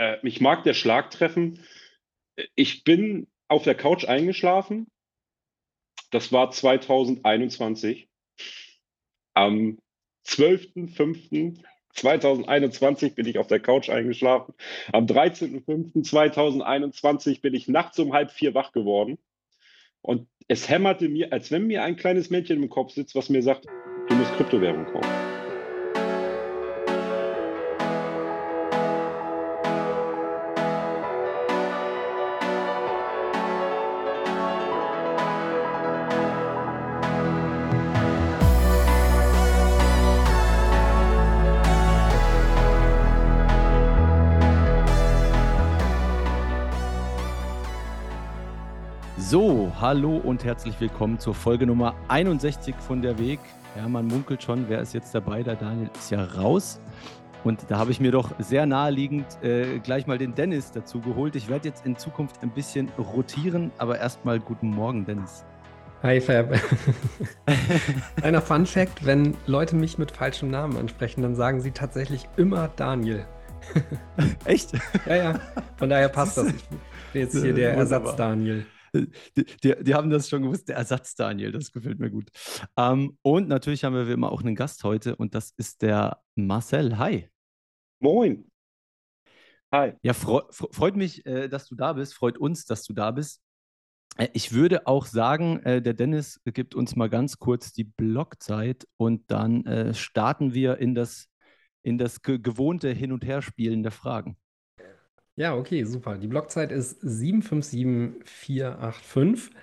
Äh, mich mag der Schlag treffen. Ich bin auf der Couch eingeschlafen. Das war 2021. Am 12.05.2021 bin ich auf der Couch eingeschlafen. Am 13.05.2021 bin ich nachts um halb vier wach geworden. Und es hämmerte mir, als wenn mir ein kleines Männchen im Kopf sitzt, was mir sagt, du musst Kryptowährung kaufen. Hallo und herzlich willkommen zur Folge Nummer 61 von Der Weg. Ja, man munkelt schon, wer ist jetzt dabei? Der Daniel ist ja raus. Und da habe ich mir doch sehr naheliegend äh, gleich mal den Dennis dazu geholt. Ich werde jetzt in Zukunft ein bisschen rotieren, aber erstmal guten Morgen, Dennis. Hi Fab. Einer Fun Fact: Wenn Leute mich mit falschem Namen ansprechen, dann sagen sie tatsächlich immer Daniel. Echt? Ja, ja. Von daher passt das. Ich bin jetzt hier der Ersatz Daniel. Die, die, die, haben das schon gewusst, der Ersatz Daniel, das gefällt mir gut. Ähm, und natürlich haben wir wie immer auch einen Gast heute und das ist der Marcel. Hi. Moin. Hi. Ja, freu, freut mich, äh, dass du da bist, freut uns, dass du da bist. Äh, ich würde auch sagen, äh, der Dennis gibt uns mal ganz kurz die Blockzeit und dann äh, starten wir in das, in das gewohnte Hin- und Herspielen der Fragen. Ja, okay, super. Die Blockzeit ist 757485.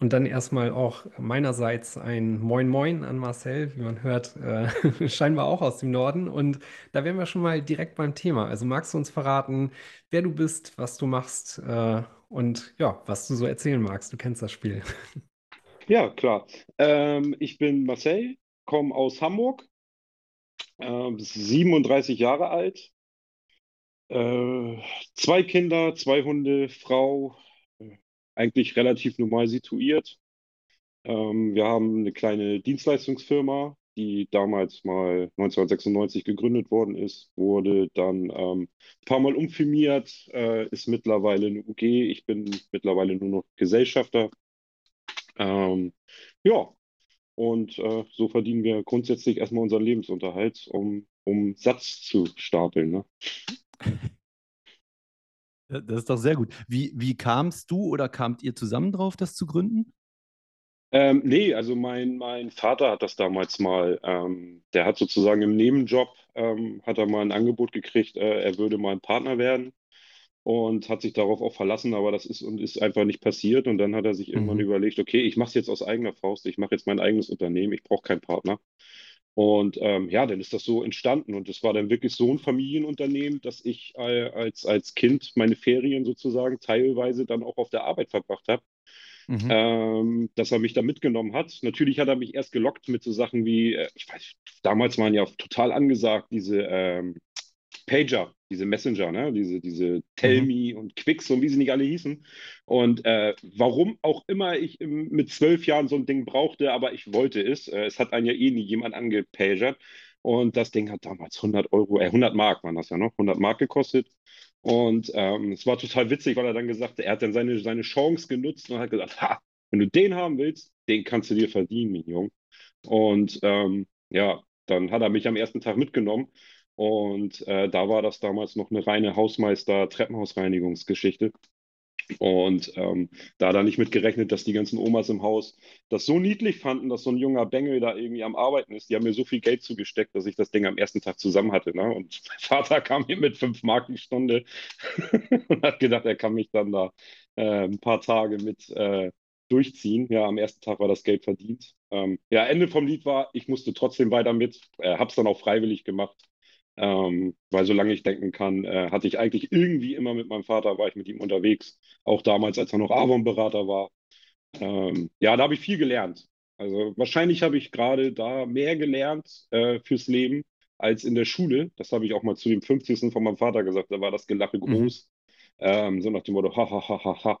Und dann erstmal auch meinerseits ein Moin Moin an Marcel, wie man hört, äh, scheinbar auch aus dem Norden. Und da wären wir schon mal direkt beim Thema. Also magst du uns verraten, wer du bist, was du machst äh, und ja, was du so erzählen magst? Du kennst das Spiel. Ja, klar. Ähm, ich bin Marcel, komme aus Hamburg, äh, 37 Jahre alt, äh, zwei Kinder, zwei Hunde, Frau, äh, eigentlich relativ normal situiert. Ähm, wir haben eine kleine Dienstleistungsfirma, die damals mal 1996 gegründet worden ist, wurde dann ähm, ein paar Mal umfirmiert, äh, ist mittlerweile eine UG. Ich bin mittlerweile nur noch Gesellschafter. Ähm, ja, und äh, so verdienen wir grundsätzlich erstmal unseren Lebensunterhalt, um, um Satz zu stapeln. Ne? Das ist doch sehr gut. Wie, wie kamst du oder kamt ihr zusammen drauf, das zu gründen? Ähm, nee, also mein, mein Vater hat das damals mal, ähm, der hat sozusagen im Nebenjob, ähm, hat er mal ein Angebot gekriegt, äh, er würde mein Partner werden und hat sich darauf auch verlassen, aber das ist und ist einfach nicht passiert und dann hat er sich mhm. irgendwann überlegt, okay, ich mache es jetzt aus eigener Faust, ich mache jetzt mein eigenes Unternehmen, ich brauche keinen Partner. Und ähm, ja, dann ist das so entstanden. Und es war dann wirklich so ein Familienunternehmen, dass ich äh, als, als Kind meine Ferien sozusagen teilweise dann auch auf der Arbeit verbracht habe. Mhm. Ähm, dass er mich da mitgenommen hat. Natürlich hat er mich erst gelockt mit so Sachen wie, äh, ich weiß, damals waren ja total angesagt, diese ähm, Pager, diese Messenger, ne? diese, diese Tell Me und Quicks und wie sie nicht alle hießen. Und äh, warum auch immer ich im, mit zwölf Jahren so ein Ding brauchte, aber ich wollte es. Äh, es hat einen ja eh nie jemand angepagert. Und das Ding hat damals 100 Euro, äh, 100 Mark waren das ja noch, 100 Mark gekostet. Und ähm, es war total witzig, weil er dann gesagt hat, er hat dann seine, seine Chance genutzt und hat gesagt, ha, wenn du den haben willst, den kannst du dir verdienen, mein Junge. Und ähm, ja, dann hat er mich am ersten Tag mitgenommen und äh, da war das damals noch eine reine Hausmeister-Treppenhausreinigungsgeschichte. Und ähm, da hat er nicht mit gerechnet, dass die ganzen Omas im Haus das so niedlich fanden, dass so ein junger Bengel da irgendwie am Arbeiten ist. Die haben mir so viel Geld zugesteckt, dass ich das Ding am ersten Tag zusammen hatte. Ne? Und mein Vater kam hier mit fünf Mark die Stunde und hat gedacht, er kann mich dann da äh, ein paar Tage mit äh, durchziehen. Ja, am ersten Tag war das Geld verdient. Ähm, ja, Ende vom Lied war, ich musste trotzdem weiter mit, äh, habe es dann auch freiwillig gemacht. Ähm, weil solange ich denken kann, äh, hatte ich eigentlich irgendwie immer mit meinem Vater, war ich mit ihm unterwegs. Auch damals, als er noch Avon-Berater war. Ähm, ja, da habe ich viel gelernt. Also wahrscheinlich habe ich gerade da mehr gelernt äh, fürs Leben als in der Schule. Das habe ich auch mal zu dem 50. von meinem Vater gesagt. Da war das Gelache mhm. groß. Mhm. Ähm, so nach dem Motto, ha, ha, ha, ha, ha.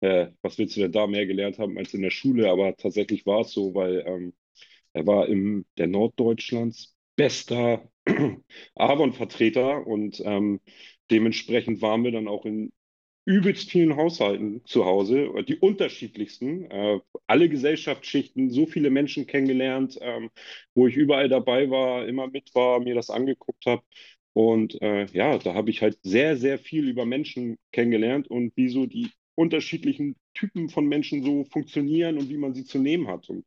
Äh, was willst du denn da mehr gelernt haben als in der Schule? Aber tatsächlich war es so, weil ähm, er war in der Norddeutschlands bester Avon-Vertreter und ähm, dementsprechend waren wir dann auch in übelst vielen Haushalten zu Hause, die unterschiedlichsten, äh, alle Gesellschaftsschichten, so viele Menschen kennengelernt, ähm, wo ich überall dabei war, immer mit war, mir das angeguckt habe. Und äh, ja, da habe ich halt sehr, sehr viel über Menschen kennengelernt und wie so die unterschiedlichen Typen von Menschen so funktionieren und wie man sie zu nehmen hat. Und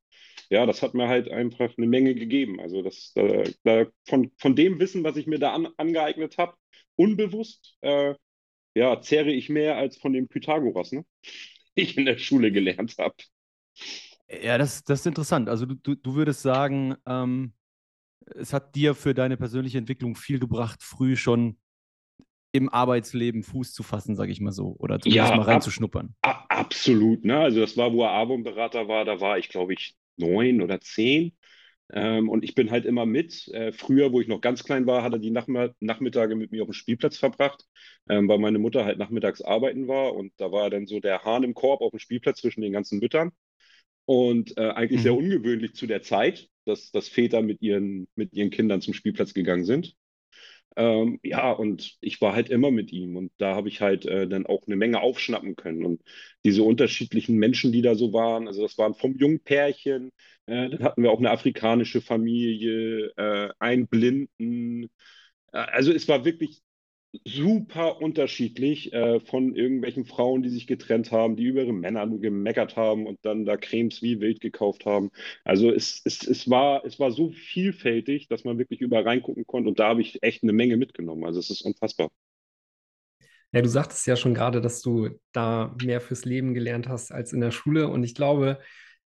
ja, das hat mir halt einfach eine Menge gegeben. Also das, äh, von, von dem Wissen, was ich mir da an, angeeignet habe, unbewusst, äh, ja, zehre ich mehr als von dem Pythagoras, ne? ich in der Schule gelernt habe. Ja, das, das ist interessant. Also du, du, du würdest sagen, ähm, es hat dir für deine persönliche Entwicklung viel gebracht, früh schon im Arbeitsleben Fuß zu fassen, sage ich mal so, oder zumindest ja, mal reinzuschnuppern. Ab, absolut, ne? Also das war, wo er Avon-Berater war, da war ich, glaube ich, neun oder zehn. Ähm, und ich bin halt immer mit. Äh, früher, wo ich noch ganz klein war, hat er die Nachm Nachmittage mit mir auf dem Spielplatz verbracht, ähm, weil meine Mutter halt nachmittags arbeiten war. Und da war er dann so der Hahn im Korb auf dem Spielplatz zwischen den ganzen Müttern. Und äh, eigentlich mhm. sehr ungewöhnlich zu der Zeit, dass, dass Väter mit ihren, mit ihren Kindern zum Spielplatz gegangen sind. Ähm, ja, und ich war halt immer mit ihm und da habe ich halt äh, dann auch eine Menge aufschnappen können. Und diese unterschiedlichen Menschen, die da so waren, also das waren vom jungen Pärchen, äh, dann hatten wir auch eine afrikanische Familie, äh, einen Blinden. Äh, also es war wirklich super unterschiedlich äh, von irgendwelchen Frauen, die sich getrennt haben, die über ihre Männer gemeckert haben und dann da Cremes wie wild gekauft haben. Also es, es, es, war, es war so vielfältig, dass man wirklich überall reingucken konnte und da habe ich echt eine Menge mitgenommen. Also es ist unfassbar. Ja, du sagtest ja schon gerade, dass du da mehr fürs Leben gelernt hast als in der Schule und ich glaube,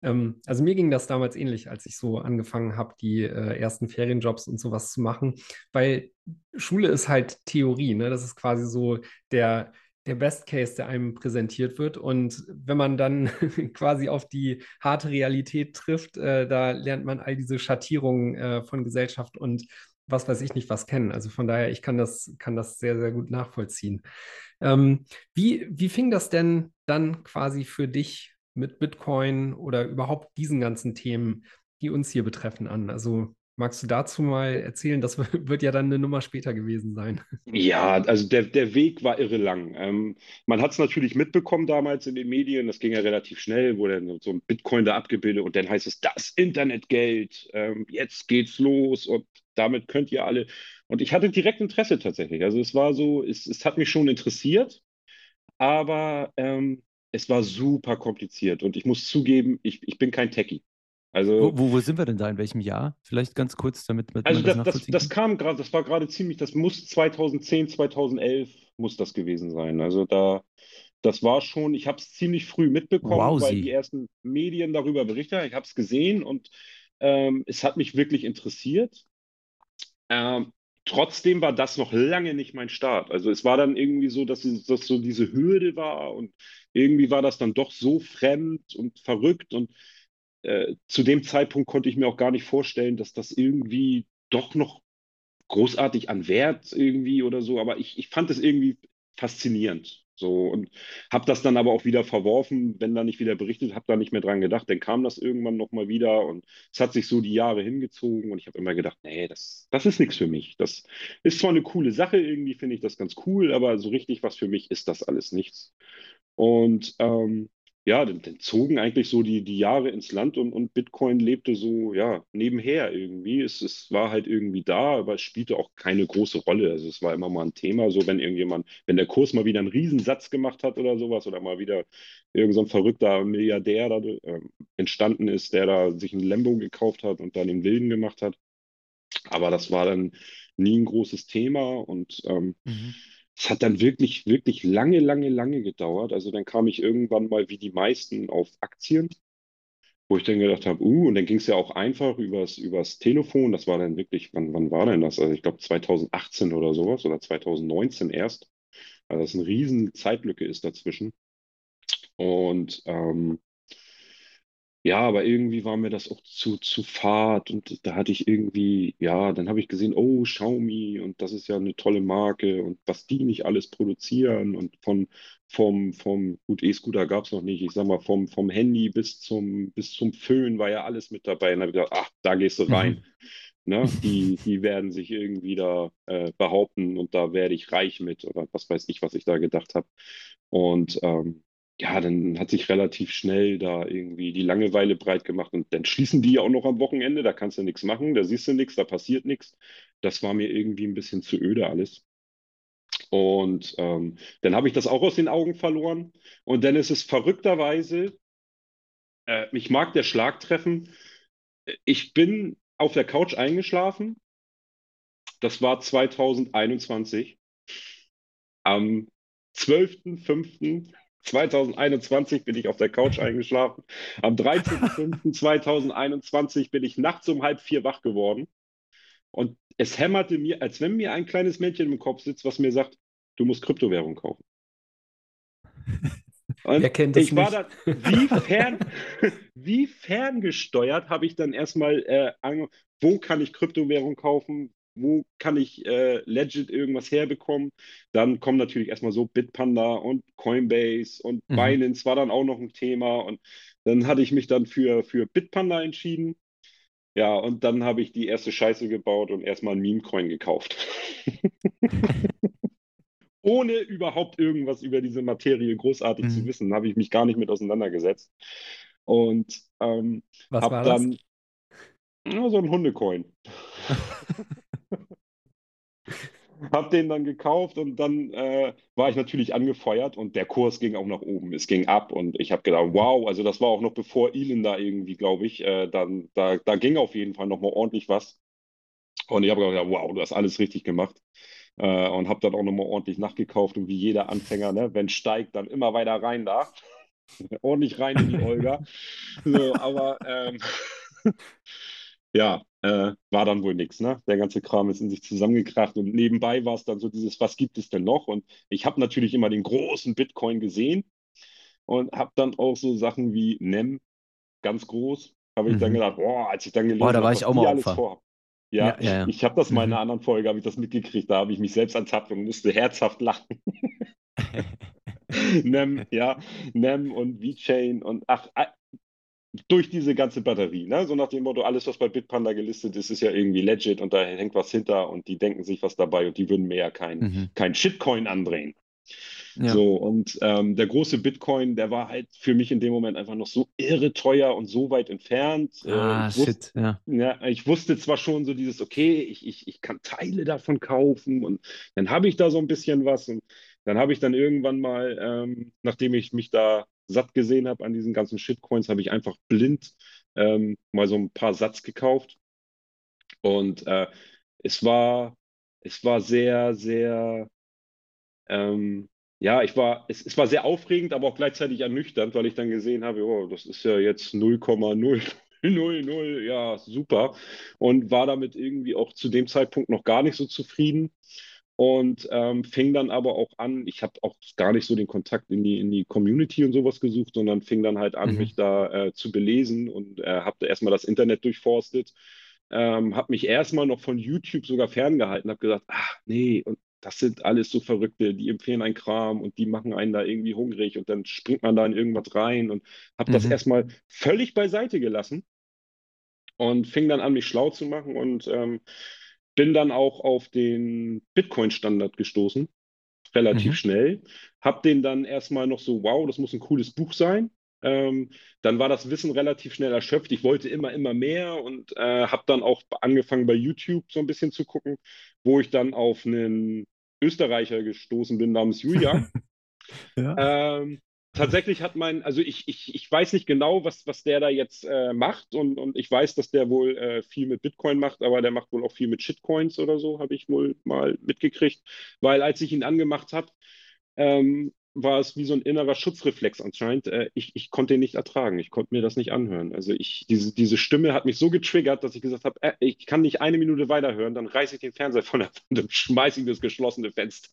ähm, also mir ging das damals ähnlich, als ich so angefangen habe, die äh, ersten Ferienjobs und sowas zu machen, weil Schule ist halt Theorie, ne? Das ist quasi so der, der Best Case, der einem präsentiert wird. Und wenn man dann quasi auf die harte Realität trifft, äh, da lernt man all diese Schattierungen äh, von Gesellschaft und was weiß ich nicht was kennen. Also von daher, ich kann das, kann das sehr, sehr gut nachvollziehen. Ähm, wie, wie fing das denn dann quasi für dich mit Bitcoin oder überhaupt diesen ganzen Themen, die uns hier betreffen, an? Also magst du dazu mal erzählen? Das wird ja dann eine Nummer später gewesen sein. Ja, also der, der Weg war irre lang. Ähm, man hat es natürlich mitbekommen damals in den Medien, das ging ja relativ schnell, wurde so ein Bitcoin da abgebildet und dann heißt es, das Internetgeld, ähm, jetzt geht's los und damit könnt ihr alle. Und ich hatte direkt Interesse tatsächlich. Also es war so, es, es hat mich schon interessiert, aber ähm, es war super kompliziert und ich muss zugeben, ich, ich bin kein Techie. Also, wo, wo, sind wir denn da? In welchem Jahr? Vielleicht ganz kurz, damit man also das, das, das, kam gerade, das war gerade ziemlich, das muss 2010, 2011 muss das gewesen sein. Also da, das war schon, ich habe es ziemlich früh mitbekommen, Wowsy. weil die ersten Medien darüber berichtet Ich habe es gesehen und ähm, es hat mich wirklich interessiert. Ähm, trotzdem war das noch lange nicht mein Start. Also es war dann irgendwie so, dass es dass so diese Hürde war und irgendwie war das dann doch so fremd und verrückt und äh, zu dem Zeitpunkt konnte ich mir auch gar nicht vorstellen, dass das irgendwie doch noch großartig an Wert irgendwie oder so, aber ich, ich fand es irgendwie faszinierend. So, und habe das dann aber auch wieder verworfen, wenn da nicht wieder berichtet, habe da nicht mehr dran gedacht. Dann kam das irgendwann nochmal wieder und es hat sich so die Jahre hingezogen und ich habe immer gedacht, nee, das, das ist nichts für mich. Das ist zwar eine coole Sache, irgendwie finde ich das ganz cool, aber so richtig was für mich ist das alles nichts. Und ähm, ja, dann, dann, zogen eigentlich so die, die Jahre ins Land und, und Bitcoin lebte so, ja, nebenher irgendwie. Es, es war halt irgendwie da, aber es spielte auch keine große Rolle. Also es war immer mal ein Thema, so wenn irgendjemand, wenn der Kurs mal wieder einen Riesensatz gemacht hat oder sowas oder mal wieder irgendein so verrückter Milliardär da, äh, entstanden ist, der da sich ein Lambo gekauft hat und dann den Wilden gemacht hat. Aber das war dann nie ein großes Thema und ähm, mhm es hat dann wirklich, wirklich lange, lange, lange gedauert. Also dann kam ich irgendwann mal wie die meisten auf Aktien, wo ich dann gedacht habe, uh, und dann ging es ja auch einfach übers, übers Telefon. Das war dann wirklich, wann, wann war denn das? Also ich glaube 2018 oder sowas oder 2019 erst. Also das eine riesen Zeitlücke ist dazwischen. Und ähm, ja, aber irgendwie war mir das auch zu, zu fad und da hatte ich irgendwie, ja, dann habe ich gesehen, oh, Xiaomi und das ist ja eine tolle Marke und was die nicht alles produzieren und von, vom, vom, gut, E-Scooter gab es noch nicht, ich sag mal, vom, vom Handy bis zum, bis zum Föhn war ja alles mit dabei und da habe ich gedacht, ach, da gehst du rein. Ne? Die, die werden sich irgendwie da äh, behaupten und da werde ich reich mit oder was weiß ich, was ich da gedacht habe. Und ähm, ja, dann hat sich relativ schnell da irgendwie die Langeweile breit gemacht und dann schließen die ja auch noch am Wochenende, da kannst du nichts machen, da siehst du nichts, da passiert nichts. Das war mir irgendwie ein bisschen zu öde alles. Und ähm, dann habe ich das auch aus den Augen verloren. Und dann ist es verrückterweise, äh, mich mag der Schlag treffen. Ich bin auf der Couch eingeschlafen. Das war 2021. Am 12.05.2021 bin ich auf der Couch eingeschlafen. Am 13.05.2021 bin ich nachts um halb vier wach geworden. Und es hämmerte mir, als wenn mir ein kleines Männchen im Kopf sitzt, was mir sagt, du musst Kryptowährung kaufen. Und Wer kennt das ich war dann, wie, fern, wie ferngesteuert habe ich dann erstmal, äh, wo kann ich Kryptowährung kaufen? Wo kann ich äh, legit irgendwas herbekommen? Dann kommen natürlich erstmal so Bitpanda und Coinbase und mhm. Binance war dann auch noch ein Thema. Und dann hatte ich mich dann für, für Bitpanda entschieden. Ja, und dann habe ich die erste Scheiße gebaut und erstmal ein Meme-Coin gekauft. Ohne überhaupt irgendwas über diese Materie großartig mhm. zu wissen, habe ich mich gar nicht mit auseinandergesetzt. Und ähm, habe dann ja, so ein Hundecoin. Hab den dann gekauft und dann äh, war ich natürlich angefeuert und der Kurs ging auch nach oben. Es ging ab und ich habe gedacht, wow, also das war auch noch bevor Elon da irgendwie, glaube ich, äh, dann, da, da ging auf jeden Fall nochmal ordentlich was. Und ich habe gedacht, wow, du hast alles richtig gemacht. Äh, und habe dann auch nochmal ordentlich nachgekauft und wie jeder Anfänger, ne, wenn steigt, dann immer weiter rein da. ordentlich rein in die Olga. so, aber ähm, ja, äh, war dann wohl nichts. Ne? Der ganze Kram ist in sich zusammengekracht und nebenbei war es dann so dieses, was gibt es denn noch? Und ich habe natürlich immer den großen Bitcoin gesehen und habe dann auch so Sachen wie NEM, ganz groß, habe ich mhm. dann gedacht, boah, als ich dann gelesen habe, was ich auch mal alles vor. Ja, ja, ja, ich habe das mal in einer mhm. anderen Folge, habe ich das mitgekriegt, da habe ich mich selbst ertappt und musste herzhaft lachen. Nem, ja, Nem und VeChain und ach, durch diese ganze Batterie, ne? So nach dem Motto, alles, was bei Bitpanda gelistet ist, ist ja irgendwie legit und da hängt was hinter und die denken sich was dabei und die würden mir ja kein, mhm. kein Shitcoin andrehen. Ja. So, und ähm, der große Bitcoin, der war halt für mich in dem Moment einfach noch so irre teuer und so weit entfernt. Ah, ich shit, wusste, ja. ja. Ich wusste zwar schon so dieses, okay, ich, ich, ich kann Teile davon kaufen und dann habe ich da so ein bisschen was und dann habe ich dann irgendwann mal, ähm, nachdem ich mich da satt gesehen habe an diesen ganzen Shitcoins, habe ich einfach blind ähm, mal so ein paar Satz gekauft. Und äh, es war, es war sehr, sehr, ähm, ja, ich war, es, es war sehr aufregend, aber auch gleichzeitig ernüchternd, weil ich dann gesehen habe, oh, das ist ja jetzt 0,000, ja, super. Und war damit irgendwie auch zu dem Zeitpunkt noch gar nicht so zufrieden und ähm, fing dann aber auch an, ich habe auch gar nicht so den Kontakt in die, in die Community und sowas gesucht, sondern fing dann halt an, mhm. mich da äh, zu belesen und äh, habe erstmal das Internet durchforstet, ähm, habe mich erstmal noch von YouTube sogar ferngehalten, habe gesagt, ach nee, und das sind alles so Verrückte, die empfehlen einen Kram und die machen einen da irgendwie hungrig und dann springt man da in irgendwas rein und habe mhm. das erstmal völlig beiseite gelassen und fing dann an, mich schlau zu machen und ähm, bin dann auch auf den Bitcoin-Standard gestoßen, relativ mhm. schnell. Hab den dann erstmal noch so, wow, das muss ein cooles Buch sein. Ähm, dann war das Wissen relativ schnell erschöpft. Ich wollte immer, immer mehr und äh, habe dann auch angefangen bei YouTube so ein bisschen zu gucken, wo ich dann auf einen Österreicher gestoßen bin namens Julia. ja. ähm, tatsächlich hat mein, also ich, ich, ich weiß nicht genau, was, was der da jetzt äh, macht und, und ich weiß, dass der wohl äh, viel mit Bitcoin macht, aber der macht wohl auch viel mit Shitcoins oder so, habe ich wohl mal mitgekriegt, weil als ich ihn angemacht habe, ähm, war es wie so ein innerer Schutzreflex anscheinend. Äh, ich, ich konnte ihn nicht ertragen, ich konnte mir das nicht anhören. Also ich, diese, diese Stimme hat mich so getriggert, dass ich gesagt habe, äh, ich kann nicht eine Minute weiterhören, dann reiße ich den Fernseher von der Wand und schmeiße ich das geschlossene Fenster.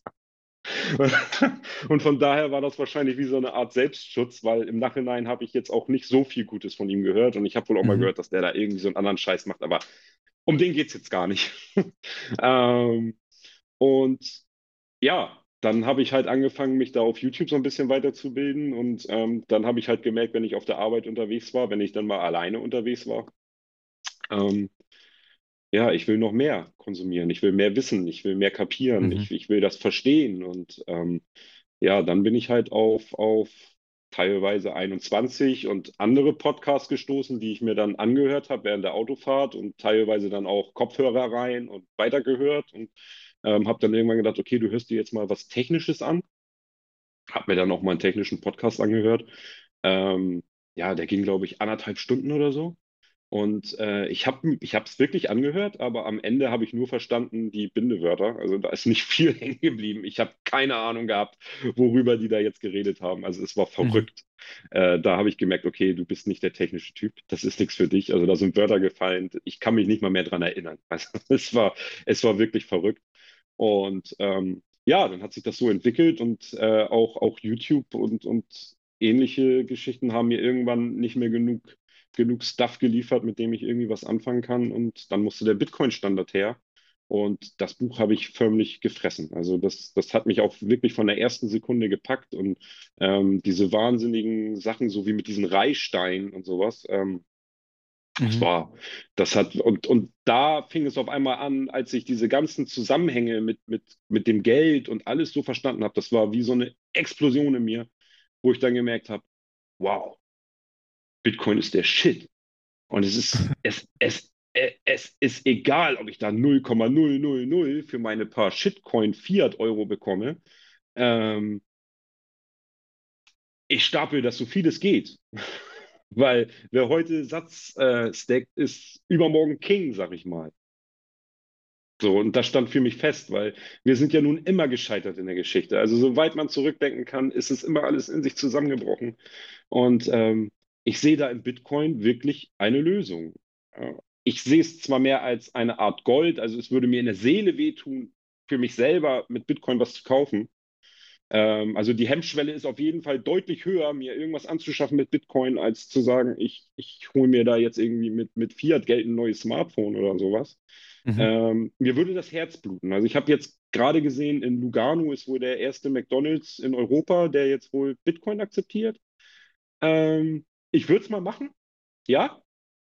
Und von daher war das wahrscheinlich wie so eine Art Selbstschutz, weil im Nachhinein habe ich jetzt auch nicht so viel Gutes von ihm gehört. Und ich habe wohl auch mhm. mal gehört, dass der da irgendwie so einen anderen Scheiß macht, aber um den geht es jetzt gar nicht. ähm, und ja, dann habe ich halt angefangen, mich da auf YouTube so ein bisschen weiterzubilden. Und ähm, dann habe ich halt gemerkt, wenn ich auf der Arbeit unterwegs war, wenn ich dann mal alleine unterwegs war, ähm, ja, ich will noch mehr konsumieren, ich will mehr wissen, ich will mehr kapieren, Mhm. ich, ich will das verstehen. Und ähm, ja, dann bin ich halt auf, auf teilweise 21 und andere Podcasts gestoßen, die ich mir dann angehört habe während der Autofahrt und teilweise dann auch Kopfhörer rein und weitergehört und ähm, habe dann irgendwann gedacht, okay, du hörst dir jetzt mal was Technisches an. Habe mir dann auch mal einen technischen Podcast angehört. Ähm, ja, der ging, glaube ich, anderthalb Stunden oder so. Und äh, ich habe ich es wirklich angehört, aber am Ende habe ich nur verstanden die Bindewörter. Also da ist nicht viel hängen geblieben. Ich habe keine Ahnung gehabt, worüber die da jetzt geredet haben. Also es war Mhm. verrückt. Äh, da habe ich gemerkt, okay, du bist nicht der technische Typ. Das ist nichts für dich. Also da sind Wörter gefallen. Ich kann mich nicht mal mehr dran erinnern. Also es war, es war wirklich verrückt. Und ähm, ja, dann hat sich das so entwickelt und äh, auch, auch YouTube und, und ähnliche Geschichten haben mir irgendwann nicht mehr genug genug Stuff geliefert, mit dem ich irgendwie was anfangen kann. Und dann musste der Bitcoin-Standard her. Und das Buch habe ich förmlich gefressen. Also das, das hat mich auch wirklich von der ersten Sekunde gepackt. Und ähm, diese wahnsinnigen Sachen, so wie mit diesen Reihsteinen und sowas, ähm, das Mhm. war, das hat, und, und da fing es auf einmal an, als ich diese ganzen Zusammenhänge mit, mit, mit dem Geld und alles so verstanden habe. Das war wie so eine Explosion in mir, wo ich dann gemerkt habe, wow, Bitcoin ist der Shit. Und es ist, es, es, äh, es ist egal, ob ich da 0,000 für meine paar Shitcoin Fiat Euro bekomme. Ähm, ich stapel das so viel es geht. Weil wer heute Satz äh, stackt, ist übermorgen King, sag ich mal. So, und das stand für mich fest, weil wir sind ja nun immer gescheitert in der Geschichte. Also soweit man zurückdenken kann, ist es immer alles in sich zusammengebrochen. Und ähm, ich sehe da im Bitcoin wirklich eine Lösung. Ja, Ich sehe es zwar mehr als eine Art Gold, also es würde mir in der Seele wehtun, für mich selber mit Bitcoin was zu kaufen. Ähm, also die Hemmschwelle ist auf jeden Fall deutlich höher, mir irgendwas anzuschaffen mit Bitcoin, als zu sagen, ich, ich hole mir da jetzt irgendwie mit, mit Fiat-Geld ein neues Smartphone oder sowas. Mhm. Ähm, mir würde das Herz bluten. Also ich habe jetzt gerade gesehen, in Lugano ist wohl der erste McDonald's in Europa, der jetzt wohl Bitcoin akzeptiert. Ähm, ich würde es mal machen, ja,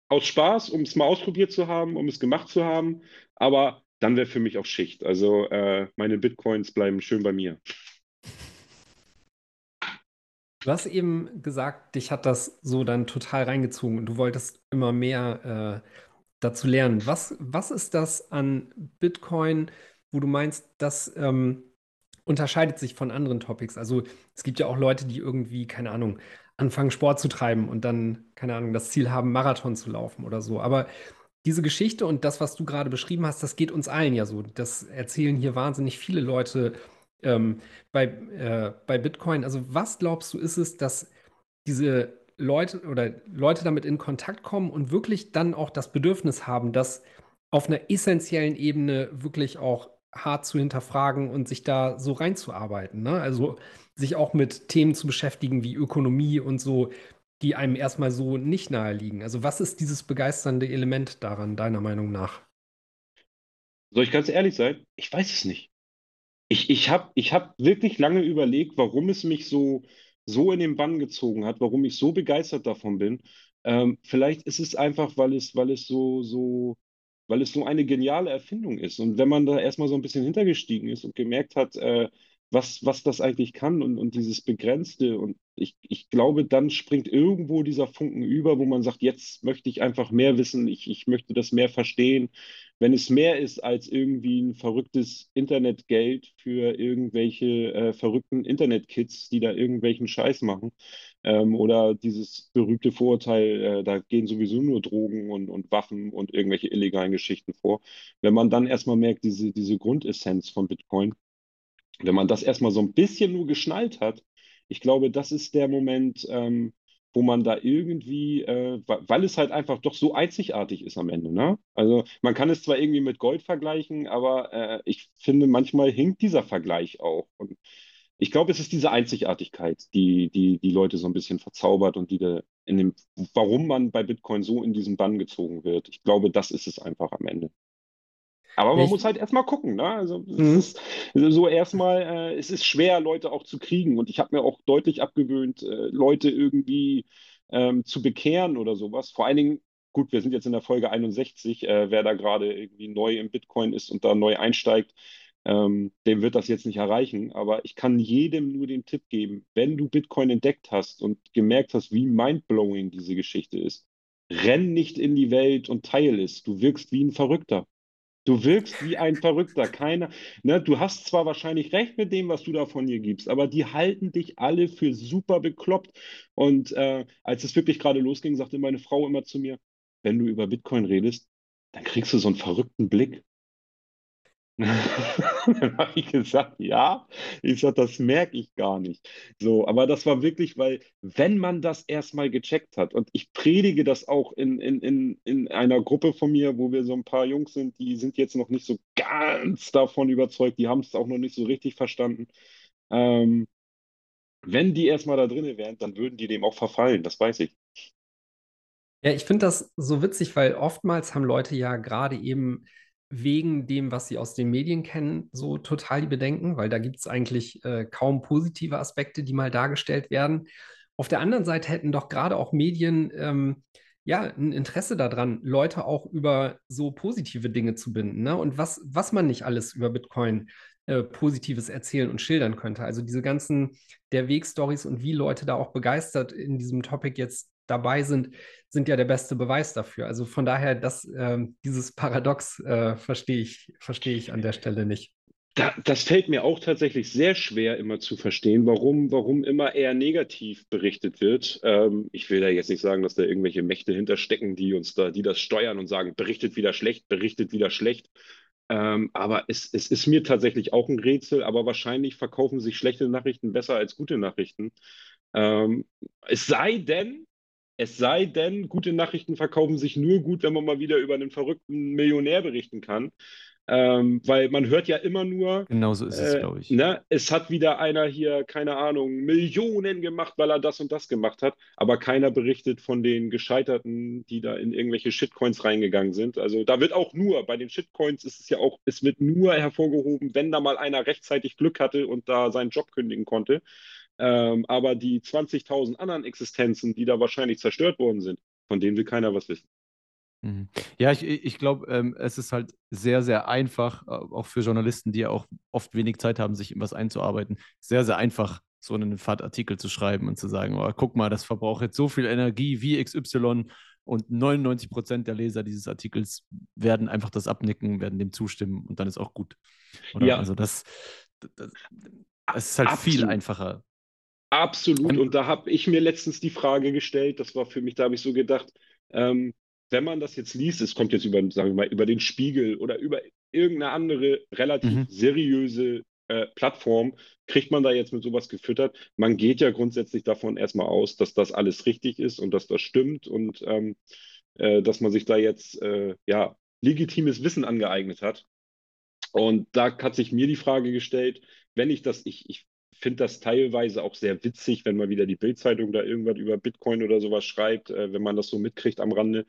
aus Spaß, um es mal ausprobiert zu haben, um es gemacht zu haben, aber dann wäre für mich auch Schicht. Also äh, meine Bitcoins bleiben schön bei mir. Du hast eben gesagt, dich hat das so dann total reingezogen und du wolltest immer mehr äh, dazu lernen. Was, was ist das an Bitcoin, wo du meinst, das ähm, unterscheidet sich von anderen Topics? Also es gibt ja auch Leute, die irgendwie, keine Ahnung, anfangen Sport zu treiben und dann, keine Ahnung, das Ziel haben, Marathon zu laufen oder so. Aber diese Geschichte und das, was du gerade beschrieben hast, das geht uns allen ja so. Das erzählen hier wahnsinnig viele Leute ähm, bei, äh, bei Bitcoin. Also was glaubst du, ist es, dass diese Leute oder Leute damit in Kontakt kommen und wirklich dann auch das Bedürfnis haben, das auf einer essentiellen Ebene wirklich auch hart zu hinterfragen und sich da so reinzuarbeiten. Ne? Also sich auch mit Themen zu beschäftigen wie Ökonomie und so, die einem erstmal so nicht nahe liegen. Also was ist dieses begeisternde Element daran, deiner Meinung nach? Soll ich ganz ehrlich sein? Ich weiß es nicht. Ich, ich habe ich hab wirklich lange überlegt, warum es mich so, so in den Bann gezogen hat, warum ich so begeistert davon bin. Ähm, vielleicht ist es einfach, weil es, weil es so, so, weil es so eine geniale Erfindung ist. Und wenn man da erstmal so ein bisschen hintergestiegen ist und gemerkt hat, äh, was, was das eigentlich kann und, und dieses Begrenzte, und ich, ich glaube, dann springt irgendwo dieser Funken über, wo man sagt, jetzt möchte ich einfach mehr wissen, ich, ich möchte das mehr verstehen. Wenn es mehr ist als irgendwie ein verrücktes Internetgeld für irgendwelche äh, verrückten Internetkids, die da irgendwelchen Scheiß machen, ähm, oder dieses berühmte Vorurteil, äh, da gehen sowieso nur Drogen und, und Waffen und irgendwelche illegalen Geschichten vor. Wenn man dann erstmal merkt, diese, diese Grundessenz von Bitcoin, wenn man das erstmal so ein bisschen nur geschnallt hat, ich glaube, das ist der Moment, ähm, wo man da irgendwie, äh, weil es halt einfach doch so einzigartig ist am Ende, ne? Also man kann es zwar irgendwie mit Gold vergleichen, aber äh, ich finde, manchmal hinkt dieser Vergleich auch. Und ich glaube, es ist diese Einzigartigkeit, die, die die Leute so ein bisschen verzaubert und die da in dem, warum man bei Bitcoin so in diesen Bann gezogen wird. Ich glaube, das ist es einfach am Ende. Aber man Ich- muss halt erstmal gucken, ne? Also es Mhm. ist also so erstmal, äh, es ist schwer, Leute auch zu kriegen. Und ich habe mir auch deutlich abgewöhnt, äh, Leute irgendwie ähm, zu bekehren oder sowas. Vor allen Dingen gut, wir sind jetzt in der Folge 61, äh, wer da gerade irgendwie neu im Bitcoin ist und da neu einsteigt, ähm, dem wird das jetzt nicht erreichen. Aber ich kann jedem nur den Tipp geben, wenn du Bitcoin entdeckt hast und gemerkt hast, wie mindblowing diese Geschichte ist, renn nicht in die Welt und teile es. Du wirkst wie ein Verrückter. Du wirkst wie ein Verrückter. Keiner, ne, du hast zwar wahrscheinlich recht mit dem, was du da von dir gibst, aber die halten dich alle für super bekloppt. Und äh, als es wirklich gerade losging, sagte meine Frau immer zu mir, wenn du über Bitcoin redest, dann kriegst du so einen verrückten Blick. Dann habe ich gesagt, ja. Ich sage, das merke ich gar nicht. So, aber das war wirklich, weil, wenn man das erstmal gecheckt hat, und ich predige das auch in, in, in, in einer Gruppe von mir, wo wir so ein paar Jungs sind, die sind jetzt noch nicht so ganz davon überzeugt, die haben es auch noch nicht so richtig verstanden. Ähm, wenn die erstmal da drin wären, dann würden die dem auch verfallen, das weiß ich. Ja, ich finde das so witzig, weil oftmals haben Leute ja gerade eben wegen dem, was sie aus den Medien kennen, so total die Bedenken, weil da gibt es eigentlich äh, kaum positive Aspekte, die mal dargestellt werden. Auf der anderen Seite hätten doch gerade auch Medien ähm, ja ein Interesse daran, Leute auch über so positive Dinge zu binden. Ne? Und was, was man nicht alles über Bitcoin äh, Positives erzählen und schildern könnte. Also diese ganzen der Weg-Stories und wie Leute da auch begeistert in diesem Topic jetzt dabei sind, sind ja der beste Beweis dafür. Also von daher, das, äh, dieses Paradox äh, verstehe ich, verstehe ich an der Stelle nicht. Da, das fällt mir auch tatsächlich sehr schwer immer zu verstehen, warum, warum immer eher negativ berichtet wird. Ähm, ich will da jetzt nicht sagen, dass da irgendwelche Mächte hinterstecken, die uns da, die das steuern und sagen, berichtet wieder schlecht, berichtet wieder schlecht. Ähm, aber es, es ist mir tatsächlich auch ein Rätsel, aber wahrscheinlich verkaufen sich schlechte Nachrichten besser als gute Nachrichten. Ähm, es sei denn, es sei denn, gute Nachrichten verkaufen sich nur gut, wenn man mal wieder über einen verrückten Millionär berichten kann. Ähm, weil man hört ja immer nur. Genauso ist es, äh, glaube ich. Ne, es hat wieder einer hier, keine Ahnung, Millionen gemacht, weil er das und das gemacht hat. Aber keiner berichtet von den Gescheiterten, die da in irgendwelche Shitcoins reingegangen sind. Also da wird auch nur, bei den Shitcoins ist es ja auch, es wird nur hervorgehoben, wenn da mal einer rechtzeitig Glück hatte und da seinen Job kündigen konnte. Ähm, aber die 20.000 anderen Existenzen, die da wahrscheinlich zerstört worden sind, von denen will keiner was wissen. Mhm. Ja, ich, ich glaube, ähm, es ist halt sehr, sehr einfach, äh, auch für Journalisten, die ja auch oft wenig Zeit haben, sich in was einzuarbeiten, sehr, sehr einfach, so einen FAT-Artikel zu schreiben und zu sagen, oh, guck mal, das verbraucht jetzt so viel Energie wie XY und 99 Prozent der Leser dieses Artikels werden einfach das abnicken, werden dem zustimmen und dann ist auch gut. Oder? Ja. Also das, das, das ist halt Absolut. viel einfacher. Absolut. Und da habe ich mir letztens die Frage gestellt, das war für mich, da habe ich so gedacht, ähm, wenn man das jetzt liest, es kommt jetzt über, sagen wir mal, über den Spiegel oder über irgendeine andere relativ mhm. seriöse äh, Plattform, kriegt man da jetzt mit sowas gefüttert. Man geht ja grundsätzlich davon erstmal aus, dass das alles richtig ist und dass das stimmt und ähm, äh, dass man sich da jetzt äh, ja legitimes Wissen angeeignet hat. Und da hat sich mir die Frage gestellt, wenn ich das, ich, ich finde das teilweise auch sehr witzig, wenn mal wieder die Bildzeitung da irgendwas über Bitcoin oder sowas schreibt, äh, wenn man das so mitkriegt am Rande.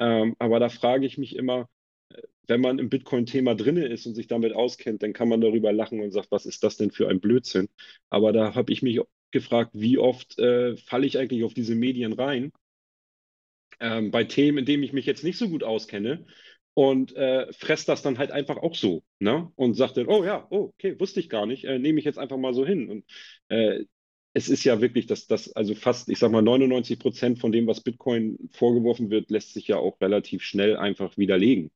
Ähm, aber da frage ich mich immer, äh, wenn man im Bitcoin-Thema drin ist und sich damit auskennt, dann kann man darüber lachen und sagt, was ist das denn für ein Blödsinn? Aber da habe ich mich gefragt, wie oft äh, falle ich eigentlich auf diese Medien rein? Ähm, bei Themen, in denen ich mich jetzt nicht so gut auskenne und äh, fresst das dann halt einfach auch so, ne? Und sagt dann, oh ja, oh, okay, wusste ich gar nicht, äh, nehme ich jetzt einfach mal so hin. Und äh, es ist ja wirklich, dass das, also fast, ich sag mal, 99 Prozent von dem, was Bitcoin vorgeworfen wird, lässt sich ja auch relativ schnell einfach widerlegen.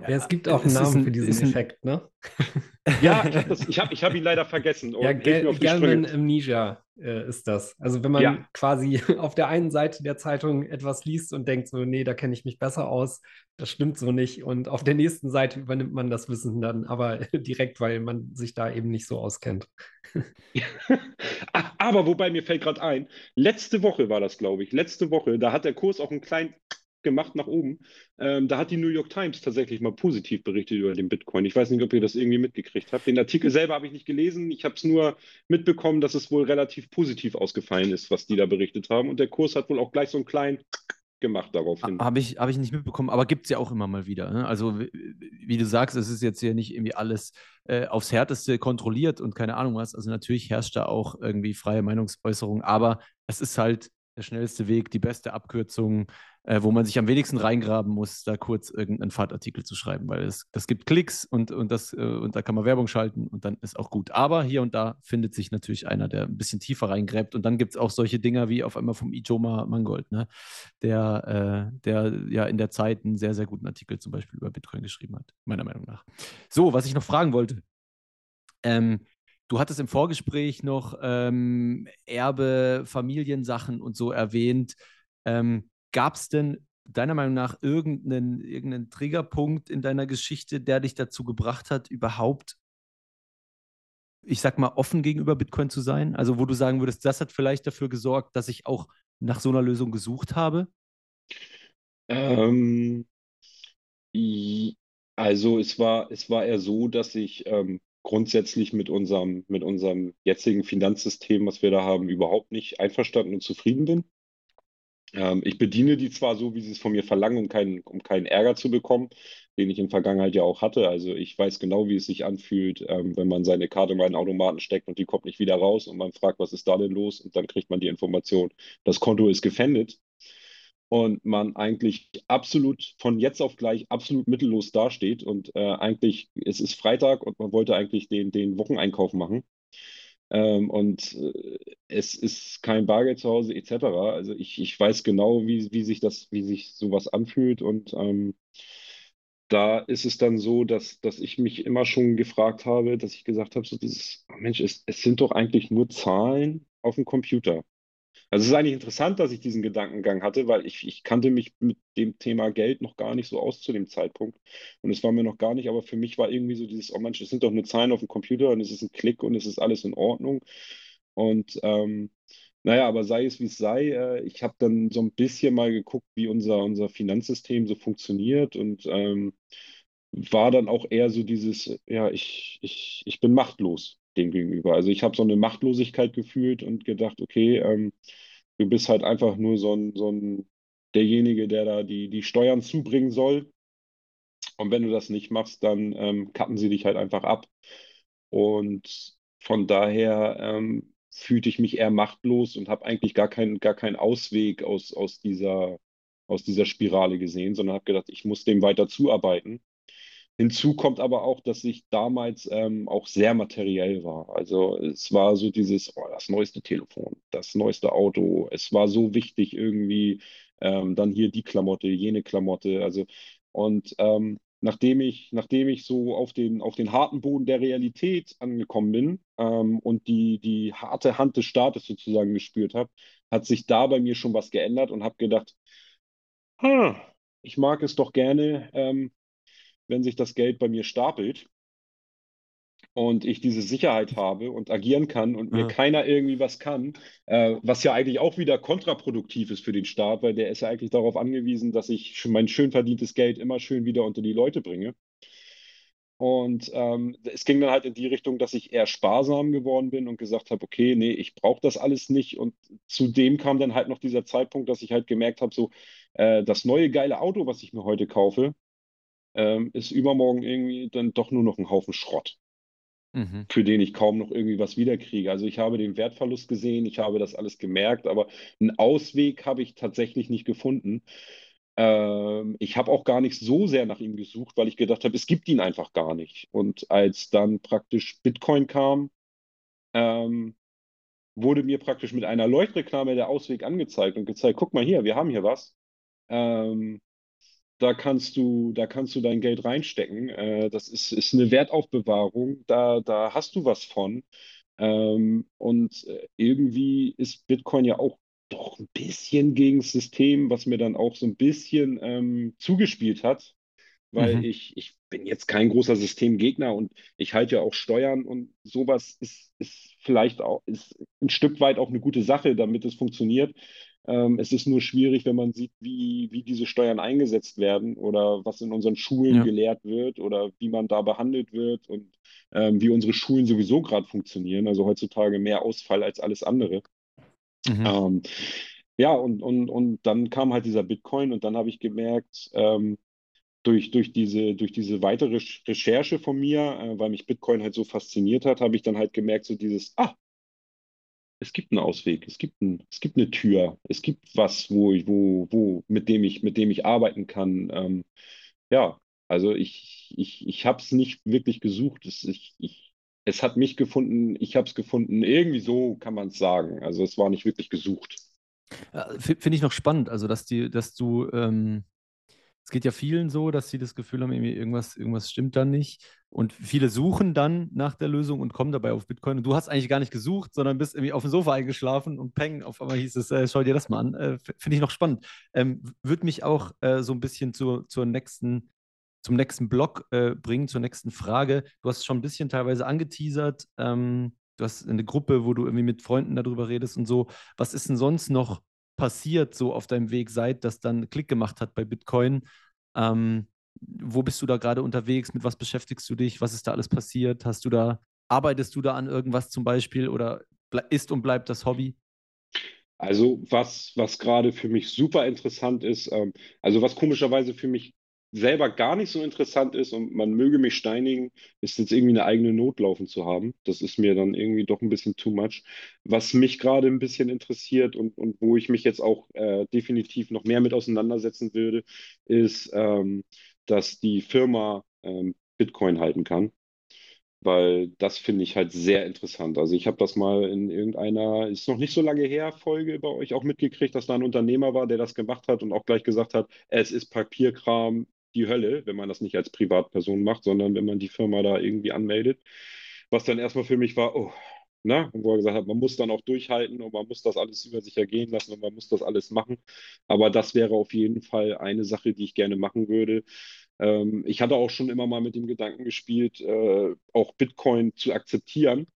Ja, es gibt auch einen Namen ein, für diesen Effekt, ne? Ja, ich habe ich hab, ihn leider vergessen. ja, Gelman Amnesia äh, ist das. Also wenn man ja. quasi auf der einen Seite der Zeitung etwas liest und denkt so, nee, da kenne ich mich besser aus, das stimmt so nicht. Und auf der nächsten Seite übernimmt man das Wissen dann aber direkt, weil man sich da eben nicht so auskennt. aber wobei mir fällt gerade ein, letzte Woche war das, glaube ich, letzte Woche, da hat der Kurs auch einen kleinen gemacht nach oben. Ähm, da hat die New York Times tatsächlich mal positiv berichtet über den Bitcoin. Ich weiß nicht, ob ihr das irgendwie mitgekriegt habt. Den Artikel selber habe ich nicht gelesen. Ich habe es nur mitbekommen, dass es wohl relativ positiv ausgefallen ist, was die da berichtet haben. Und der Kurs hat wohl auch gleich so einen kleinen gemacht daraufhin. Habe ich, hab ich nicht mitbekommen, aber gibt es ja auch immer mal wieder. Ne? Also, wie, wie, du sagst, es ist jetzt hier nicht irgendwie alles äh, aufs Härteste kontrolliert und keine Ahnung was. Also, natürlich herrscht da auch irgendwie freie Meinungsäußerung, aber es ist halt der schnellste Weg, die beste Abkürzung, äh, wo man sich am wenigsten reingraben muss, da kurz irgendeinen Fahrtartikel zu schreiben, weil es, das gibt Klicks und, und, das, äh, und da kann man Werbung schalten und dann ist auch gut. Aber hier und da findet sich natürlich einer, der ein bisschen tiefer reingräbt und dann gibt es auch solche Dinger wie auf einmal vom Ijoma Mangold, ne? der, äh, der ja in der Zeit einen sehr, sehr guten Artikel zum Beispiel über Bitcoin geschrieben hat, meiner Meinung nach. So, was ich noch fragen wollte. Ähm, Du hattest im Vorgespräch noch ähm, Erbe, Familiensachen und so erwähnt. Ähm, Gab es denn deiner Meinung nach irgendeinen, irgendeinen Triggerpunkt in deiner Geschichte, der dich dazu gebracht hat, überhaupt, ich sag mal, offen gegenüber Bitcoin zu sein? Also, wo du sagen würdest, das hat vielleicht dafür gesorgt, dass ich auch nach so einer Lösung gesucht habe? Ähm, also es war, es war eher so, dass ich ähm, grundsätzlich mit unserem, mit unserem jetzigen Finanzsystem, was wir da haben, überhaupt nicht einverstanden und zufrieden bin. Ähm, ich bediene die zwar so, wie sie es von mir verlangen, um keinen, um keinen Ärger zu bekommen, den ich in Vergangenheit ja auch hatte. Also ich weiß genau, wie es sich anfühlt, ähm, wenn man seine Karte in einen Automaten steckt und die kommt nicht wieder raus und man fragt, was ist da denn los? Und dann kriegt man die Information, das Konto ist gefändet und man eigentlich absolut von jetzt auf gleich absolut mittellos dasteht und äh, eigentlich es ist Freitag und man wollte eigentlich den, den Wocheneinkauf machen ähm, und äh, es ist kein Bargeld zu Hause etc. Also ich, ich weiß genau, wie, wie sich das, wie sich sowas anfühlt und ähm, da ist es dann so, dass, dass ich mich immer schon gefragt habe, dass ich gesagt habe, so dieses, Mensch, es, es sind doch eigentlich nur Zahlen auf dem Computer. Also es ist eigentlich interessant, dass ich diesen Gedankengang hatte, weil ich, ich kannte mich mit dem Thema Geld noch gar nicht so aus zu dem Zeitpunkt. Und es war mir noch gar nicht, aber für mich war irgendwie so dieses, oh Mensch, es sind doch nur Zahlen auf dem Computer und es ist ein Klick und es ist alles in Ordnung. Und ähm, naja, aber sei es wie es sei, äh, ich habe dann so ein bisschen mal geguckt, wie unser, unser Finanzsystem so funktioniert und ähm, war dann auch eher so dieses, ja, ich, ich, ich bin machtlos dem gegenüber. Also ich habe so eine Machtlosigkeit gefühlt und gedacht, okay, ähm, du bist halt einfach nur so ein, so ein derjenige, der da die, die Steuern zubringen soll. Und wenn du das nicht machst, dann ähm, kappen sie dich halt einfach ab. Und von daher ähm, fühlte ich mich eher machtlos und habe eigentlich gar, kein, gar keinen Ausweg aus, aus, dieser, aus dieser Spirale gesehen, sondern habe gedacht, ich muss dem weiter zuarbeiten. Hinzu kommt aber auch, dass ich damals ähm, auch sehr materiell war. Also es war so dieses, oh, das neueste Telefon, das neueste Auto. Es war so wichtig irgendwie, ähm, dann hier die Klamotte, jene Klamotte. Also und ähm, nachdem ich, nachdem ich so auf den, auf den harten Boden der Realität angekommen bin ähm, und die, die harte Hand des Staates sozusagen gespürt habe, hat sich da bei mir schon was geändert und habe gedacht, hm, ich mag es doch gerne, ähm, wenn sich das Geld bei mir stapelt und ich diese Sicherheit habe und agieren kann und mir ja. keiner irgendwie was kann, äh, was ja eigentlich auch wieder kontraproduktiv ist für den Staat, weil der ist ja eigentlich darauf angewiesen, dass ich mein schön verdientes Geld immer schön wieder unter die Leute bringe. Und ähm, es ging dann halt in die Richtung, dass ich eher sparsam geworden bin und gesagt habe, okay, nee, ich brauche das alles nicht. Und zudem kam dann halt noch dieser Zeitpunkt, dass ich halt gemerkt habe, so äh, das neue geile Auto, was ich mir heute kaufe, ähm, ist übermorgen irgendwie dann doch nur noch ein Haufen Schrott, mhm. für den ich kaum noch irgendwie was wiederkriege. Also ich habe den Wertverlust gesehen, ich habe das alles gemerkt, aber einen Ausweg habe ich tatsächlich nicht gefunden. Ähm, ich habe auch gar nicht so sehr nach ihm gesucht, weil ich gedacht habe, es gibt ihn einfach gar nicht. Und als dann praktisch Bitcoin kam, ähm, wurde mir praktisch mit einer Leuchtreklame der Ausweg angezeigt und gezeigt, guck mal hier, wir haben hier was. Ähm, da kannst du, da kannst du dein Geld reinstecken. Äh, das ist, ist eine Wertaufbewahrung, da, da hast du was von. Ähm, und äh, irgendwie ist Bitcoin ja auch doch ein bisschen gegen das System, was mir dann auch so ein bisschen ähm, zugespielt hat, weil mhm. ich, ich bin jetzt kein großer Systemgegner und ich halte ja auch Steuern und sowas ist, ist vielleicht auch ist ein Stück weit auch eine gute Sache, damit es funktioniert. Ähm, es ist nur schwierig, wenn man sieht, wie, wie diese Steuern eingesetzt werden oder was in unseren Schulen ja. gelehrt wird oder wie man da behandelt wird und ähm, wie unsere Schulen sowieso gerade funktionieren. Also heutzutage mehr Ausfall als alles andere. Mhm. Ähm, ja, und, und, und dann kam halt dieser Bitcoin und dann habe ich gemerkt, ähm, durch, durch, diese, durch diese weitere Recherche von mir, äh, weil mich Bitcoin halt so fasziniert hat, habe ich dann halt gemerkt, so dieses, ah, es gibt einen Ausweg, es gibt, ein, es gibt eine Tür, es gibt was, wo ich, wo, wo, mit dem ich, mit dem ich arbeiten kann. Ähm, ja, also ich, ich, ich habe es nicht wirklich gesucht. Es, ich, ich, es hat mich gefunden, ich habe es gefunden. Irgendwie so kann man es sagen. Also es war nicht wirklich gesucht. Ja, Finde ich noch spannend, also dass die, dass du ähm, es geht ja vielen so, dass sie das Gefühl haben, irgendwas, irgendwas stimmt da nicht. Und viele suchen dann nach der Lösung und kommen dabei auf Bitcoin. Und du hast eigentlich gar nicht gesucht, sondern bist irgendwie auf dem Sofa eingeschlafen und peng, auf einmal hieß es, äh, schau dir das mal an. Äh, Finde ich noch spannend. Ähm, Würde mich auch äh, so ein bisschen zu, zur nächsten, zum nächsten Block äh, bringen, zur nächsten Frage. Du hast schon ein bisschen teilweise angeteasert. Ähm, du hast eine Gruppe, wo du irgendwie mit Freunden darüber redest und so. Was ist denn sonst noch passiert so auf deinem Weg, seit das dann Klick gemacht hat bei Bitcoin? Ähm, wo bist du da gerade unterwegs? Mit was beschäftigst du dich? Was ist da alles passiert? Hast du da, arbeitest du da an irgendwas zum Beispiel oder ist und bleibt das Hobby? Also was, was gerade für mich super interessant ist, ähm, also was komischerweise für mich selber gar nicht so interessant ist und man möge mich steinigen, ist jetzt irgendwie eine eigene Not laufen zu haben. Das ist mir dann irgendwie doch ein bisschen too much. Was mich gerade ein bisschen interessiert und, und wo ich mich jetzt auch äh, definitiv noch mehr mit auseinandersetzen würde, ist, ähm, dass die Firma ähm, Bitcoin halten kann weil das finde ich halt sehr interessant. Also ich habe das mal in irgendeiner, ist noch nicht so lange her, Folge bei euch auch mitgekriegt, dass da ein Unternehmer war, der das gemacht hat und auch gleich gesagt hat, es ist Papierkram, die Hölle, wenn man das nicht als Privatperson macht, sondern wenn man die Firma da irgendwie anmeldet. Was dann erstmal für mich war, oh, na, wo er gesagt hat, man muss dann auch durchhalten und man muss das alles über sich ergehen lassen und man muss das alles machen. Aber das wäre auf jeden Fall eine Sache, die ich gerne machen würde. Ähm, ich hatte auch schon immer mal mit dem Gedanken gespielt, äh, auch Bitcoin zu akzeptieren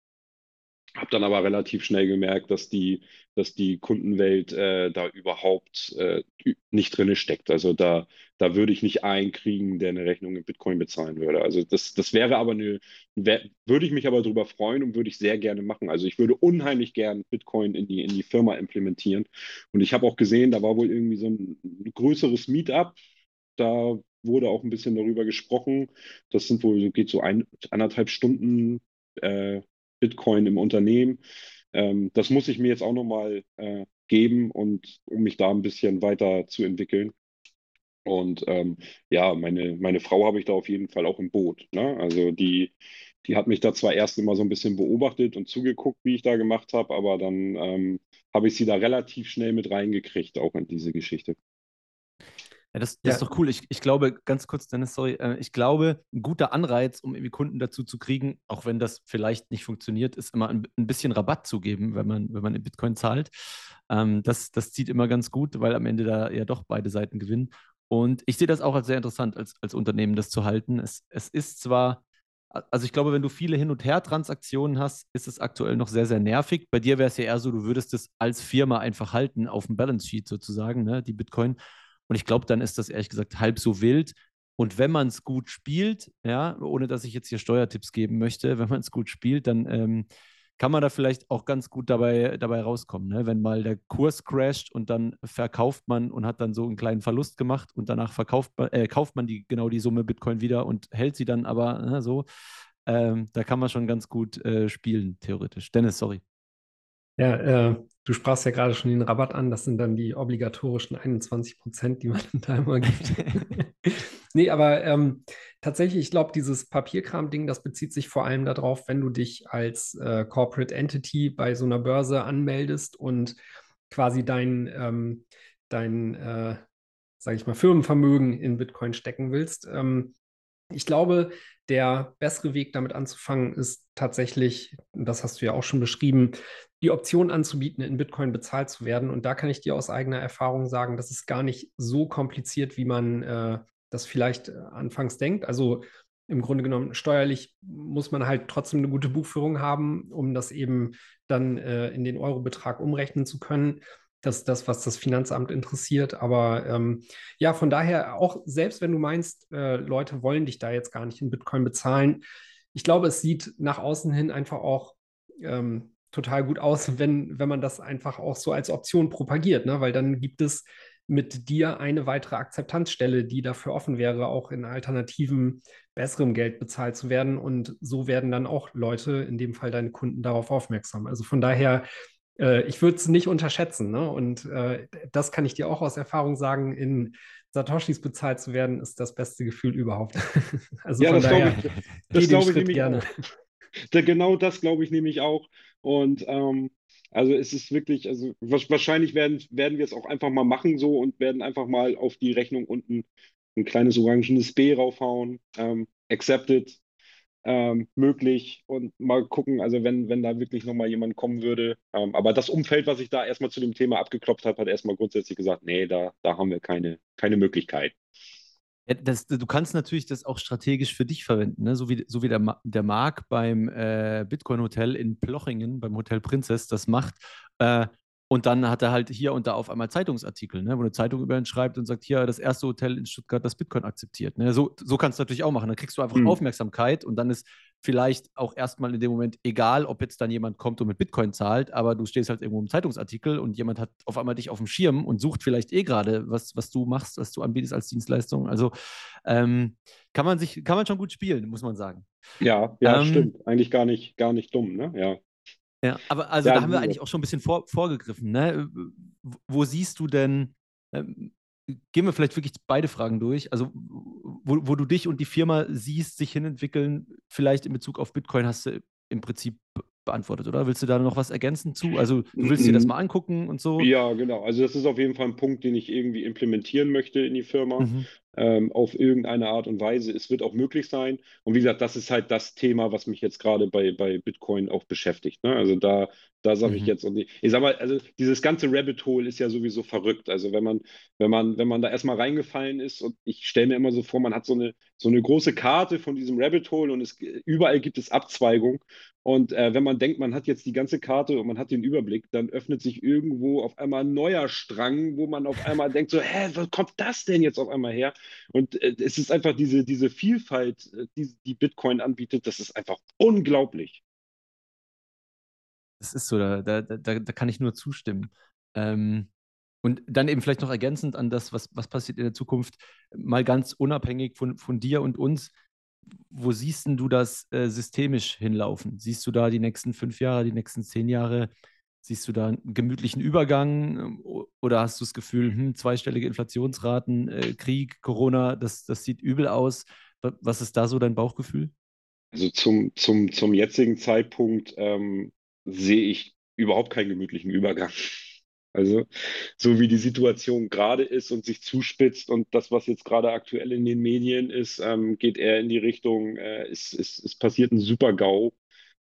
habe dann aber relativ schnell gemerkt, dass die, dass die Kundenwelt äh, da überhaupt äh, nicht drin steckt. Also da, da würde ich nicht einen kriegen, der eine Rechnung in Bitcoin bezahlen würde. Also das, das wäre aber eine, wär, würde ich mich aber darüber freuen und würde ich sehr gerne machen. Also ich würde unheimlich gern Bitcoin in die, in die Firma implementieren. Und ich habe auch gesehen, da war wohl irgendwie so ein, größeres Meetup. Da wurde auch ein bisschen darüber gesprochen. Das sind wohl, geht so ein, anderthalb Stunden äh, Bitcoin im Unternehmen. Ähm, das muss ich mir jetzt auch nochmal äh, geben und um mich da ein bisschen weiter zu entwickeln. Und ähm, ja, meine, meine Frau habe ich da auf jeden Fall auch im Boot. Ne? Also die, die hat mich da zwar erst immer so ein bisschen beobachtet und zugeguckt, wie ich da gemacht habe, aber dann ähm, habe ich sie da relativ schnell mit reingekriegt, auch in diese Geschichte. Ja, das, das ja. ist doch cool. Ich, ich glaube, ganz kurz, Dennis, sorry, äh, ich glaube, ein guter Anreiz, um irgendwie Kunden dazu zu kriegen, auch wenn das vielleicht nicht funktioniert, ist immer ein, ein bisschen Rabatt zu geben, wenn man, wenn man in Bitcoin zahlt. Ähm, das, das zieht immer ganz gut, weil am Ende da ja doch beide Seiten gewinnen. Und ich sehe das auch als sehr interessant, als, als Unternehmen das zu halten. Es, es ist zwar, also ich glaube, wenn du viele Hin- und Her-Transaktionen hast, ist es aktuell noch sehr, sehr nervig. Bei dir wäre es ja eher so, du würdest es als Firma einfach halten, auf dem Balance Sheet sozusagen, ne, die Bitcoin. Und ich glaube, dann ist das ehrlich gesagt halb so wild. Und wenn man es gut spielt, ja, ohne dass ich jetzt hier Steuertipps geben möchte, wenn man es gut spielt, dann ähm, kann man da vielleicht auch ganz gut dabei, dabei rauskommen. Ne? Wenn mal der Kurs crasht und dann verkauft man und hat dann so einen kleinen Verlust gemacht und danach verkauft man, äh, kauft man die, genau die Summe Bitcoin wieder und hält sie dann aber ne, so. Ähm, da kann man schon ganz gut äh, spielen, theoretisch. Dennis, sorry. Ja, äh, du sprachst ja gerade schon den Rabatt an. Das sind dann die obligatorischen 21 Prozent, die man da immer gibt. nee, aber ähm, tatsächlich, ich glaube, dieses Papierkram-Ding, das bezieht sich vor allem darauf, wenn du dich als äh, Corporate Entity bei so einer Börse anmeldest und quasi dein, ähm, dein äh, sage ich mal, Firmenvermögen in Bitcoin stecken willst. Ähm, ich glaube, der bessere Weg damit anzufangen ist tatsächlich, das hast du ja auch schon beschrieben, die Option anzubieten, in Bitcoin bezahlt zu werden. Und da kann ich dir aus eigener Erfahrung sagen, das ist gar nicht so kompliziert, wie man äh, das vielleicht äh, anfangs denkt. Also im Grunde genommen steuerlich muss man halt trotzdem eine gute Buchführung haben, um das eben dann äh, in den Eurobetrag umrechnen zu können. Das ist das, was das Finanzamt interessiert. Aber ähm, ja, von daher auch, selbst wenn du meinst, äh, Leute wollen dich da jetzt gar nicht in Bitcoin bezahlen, ich glaube, es sieht nach außen hin einfach auch ähm, total gut aus, wenn, wenn man das einfach auch so als Option propagiert, ne? weil dann gibt es mit dir eine weitere Akzeptanzstelle, die dafür offen wäre, auch in alternativen, besserem Geld bezahlt zu werden. Und so werden dann auch Leute, in dem Fall deine Kunden, darauf aufmerksam. Also von daher äh, ich würde es nicht unterschätzen. Ne? Und äh, das kann ich dir auch aus Erfahrung sagen, in Satoshis bezahlt zu werden, ist das beste Gefühl überhaupt. also ja, von das daher, ich, das glaube ich gerne. genau das glaube ich nämlich auch. Und ähm, also es ist wirklich, also wahrscheinlich werden, werden wir es auch einfach mal machen so und werden einfach mal auf die Rechnung unten ein kleines orangenes B raufhauen. Ähm, accepted, ähm, möglich und mal gucken, also wenn, wenn da wirklich nochmal jemand kommen würde. Ähm, aber das Umfeld, was ich da erstmal zu dem Thema abgeklopft habe, hat erstmal grundsätzlich gesagt, nee, da, da haben wir keine, keine Möglichkeit. Ja, das, du kannst natürlich das auch strategisch für dich verwenden, ne? so wie, so wie der, der Marc beim äh, Bitcoin-Hotel in Plochingen, beim Hotel Princess, das macht. Äh, und dann hat er halt hier und da auf einmal Zeitungsartikel, ne, wo eine Zeitung über ihn schreibt und sagt, hier, das erste Hotel in Stuttgart, das Bitcoin akzeptiert. Ne? So, so kannst du natürlich auch machen. Dann kriegst du einfach mhm. Aufmerksamkeit und dann ist vielleicht auch erstmal in dem Moment egal, ob jetzt dann jemand kommt und mit Bitcoin zahlt, aber du stehst halt irgendwo im Zeitungsartikel und jemand hat auf einmal dich auf dem Schirm und sucht vielleicht eh gerade, was, was du machst, was du anbietest als Dienstleistung. Also ähm, kann man sich, kann man schon gut spielen, muss man sagen. Ja, ja, ähm, stimmt. Eigentlich gar nicht, gar nicht dumm, ne? Ja. Ja, aber also ja, da haben wir eigentlich auch schon ein bisschen vor, vorgegriffen. Ne? Wo siehst du denn, ähm, gehen wir vielleicht wirklich beide Fragen durch, also wo, wo du dich und die Firma siehst, sich hinentwickeln, vielleicht in Bezug auf Bitcoin hast du im Prinzip beantwortet, oder? Willst du da noch was ergänzen zu? Also du willst dir das mal angucken und so? Ja, genau. Also das ist auf jeden Fall ein Punkt, den ich irgendwie implementieren möchte in die Firma. Mhm ähm, auf irgendeine Art und Weise. Es wird auch möglich sein. Und wie gesagt, das ist halt das Thema, was mich jetzt gerade bei, bei Bitcoin auch beschäftigt. Ne? Also da, da sage mhm. ich jetzt, und ich, ich sag mal, also dieses ganze Rabbit Hole ist ja sowieso verrückt. Also wenn man, wenn man, wenn man da erstmal reingefallen ist und ich stelle mir immer so vor, man hat so eine, so eine große Karte von diesem Rabbit Hole und es, überall gibt es Abzweigungen. Und äh, wenn man denkt, man hat jetzt die ganze Karte und man hat den Überblick, dann öffnet sich irgendwo auf einmal ein neuer Strang, wo man auf einmal denkt, so, hä, wo kommt das denn jetzt auf einmal her? Und äh, es ist einfach diese, diese Vielfalt, äh, die, die Bitcoin anbietet, das ist einfach unglaublich. Das ist so, da, da, da, da kann ich nur zustimmen. Ähm, und dann eben vielleicht noch ergänzend an das, was, was passiert in der Zukunft, mal ganz unabhängig von, von dir und uns. Wo siehst du das äh, systemisch hinlaufen? Siehst du da die nächsten fünf Jahre, die nächsten zehn Jahre? Siehst du da einen gemütlichen Übergang ähm, oder hast du das Gefühl, hm, zweistellige Inflationsraten, äh, Krieg, Corona, das, das sieht übel aus? Was ist da so dein Bauchgefühl? Also zum, zum, zum jetzigen Zeitpunkt ähm, sehe ich überhaupt keinen gemütlichen Übergang. Also so wie die Situation gerade ist und sich zuspitzt und das, was jetzt gerade aktuell in den Medien ist, ähm, geht eher in die Richtung, äh, es, es, es passiert ein Super-GAU,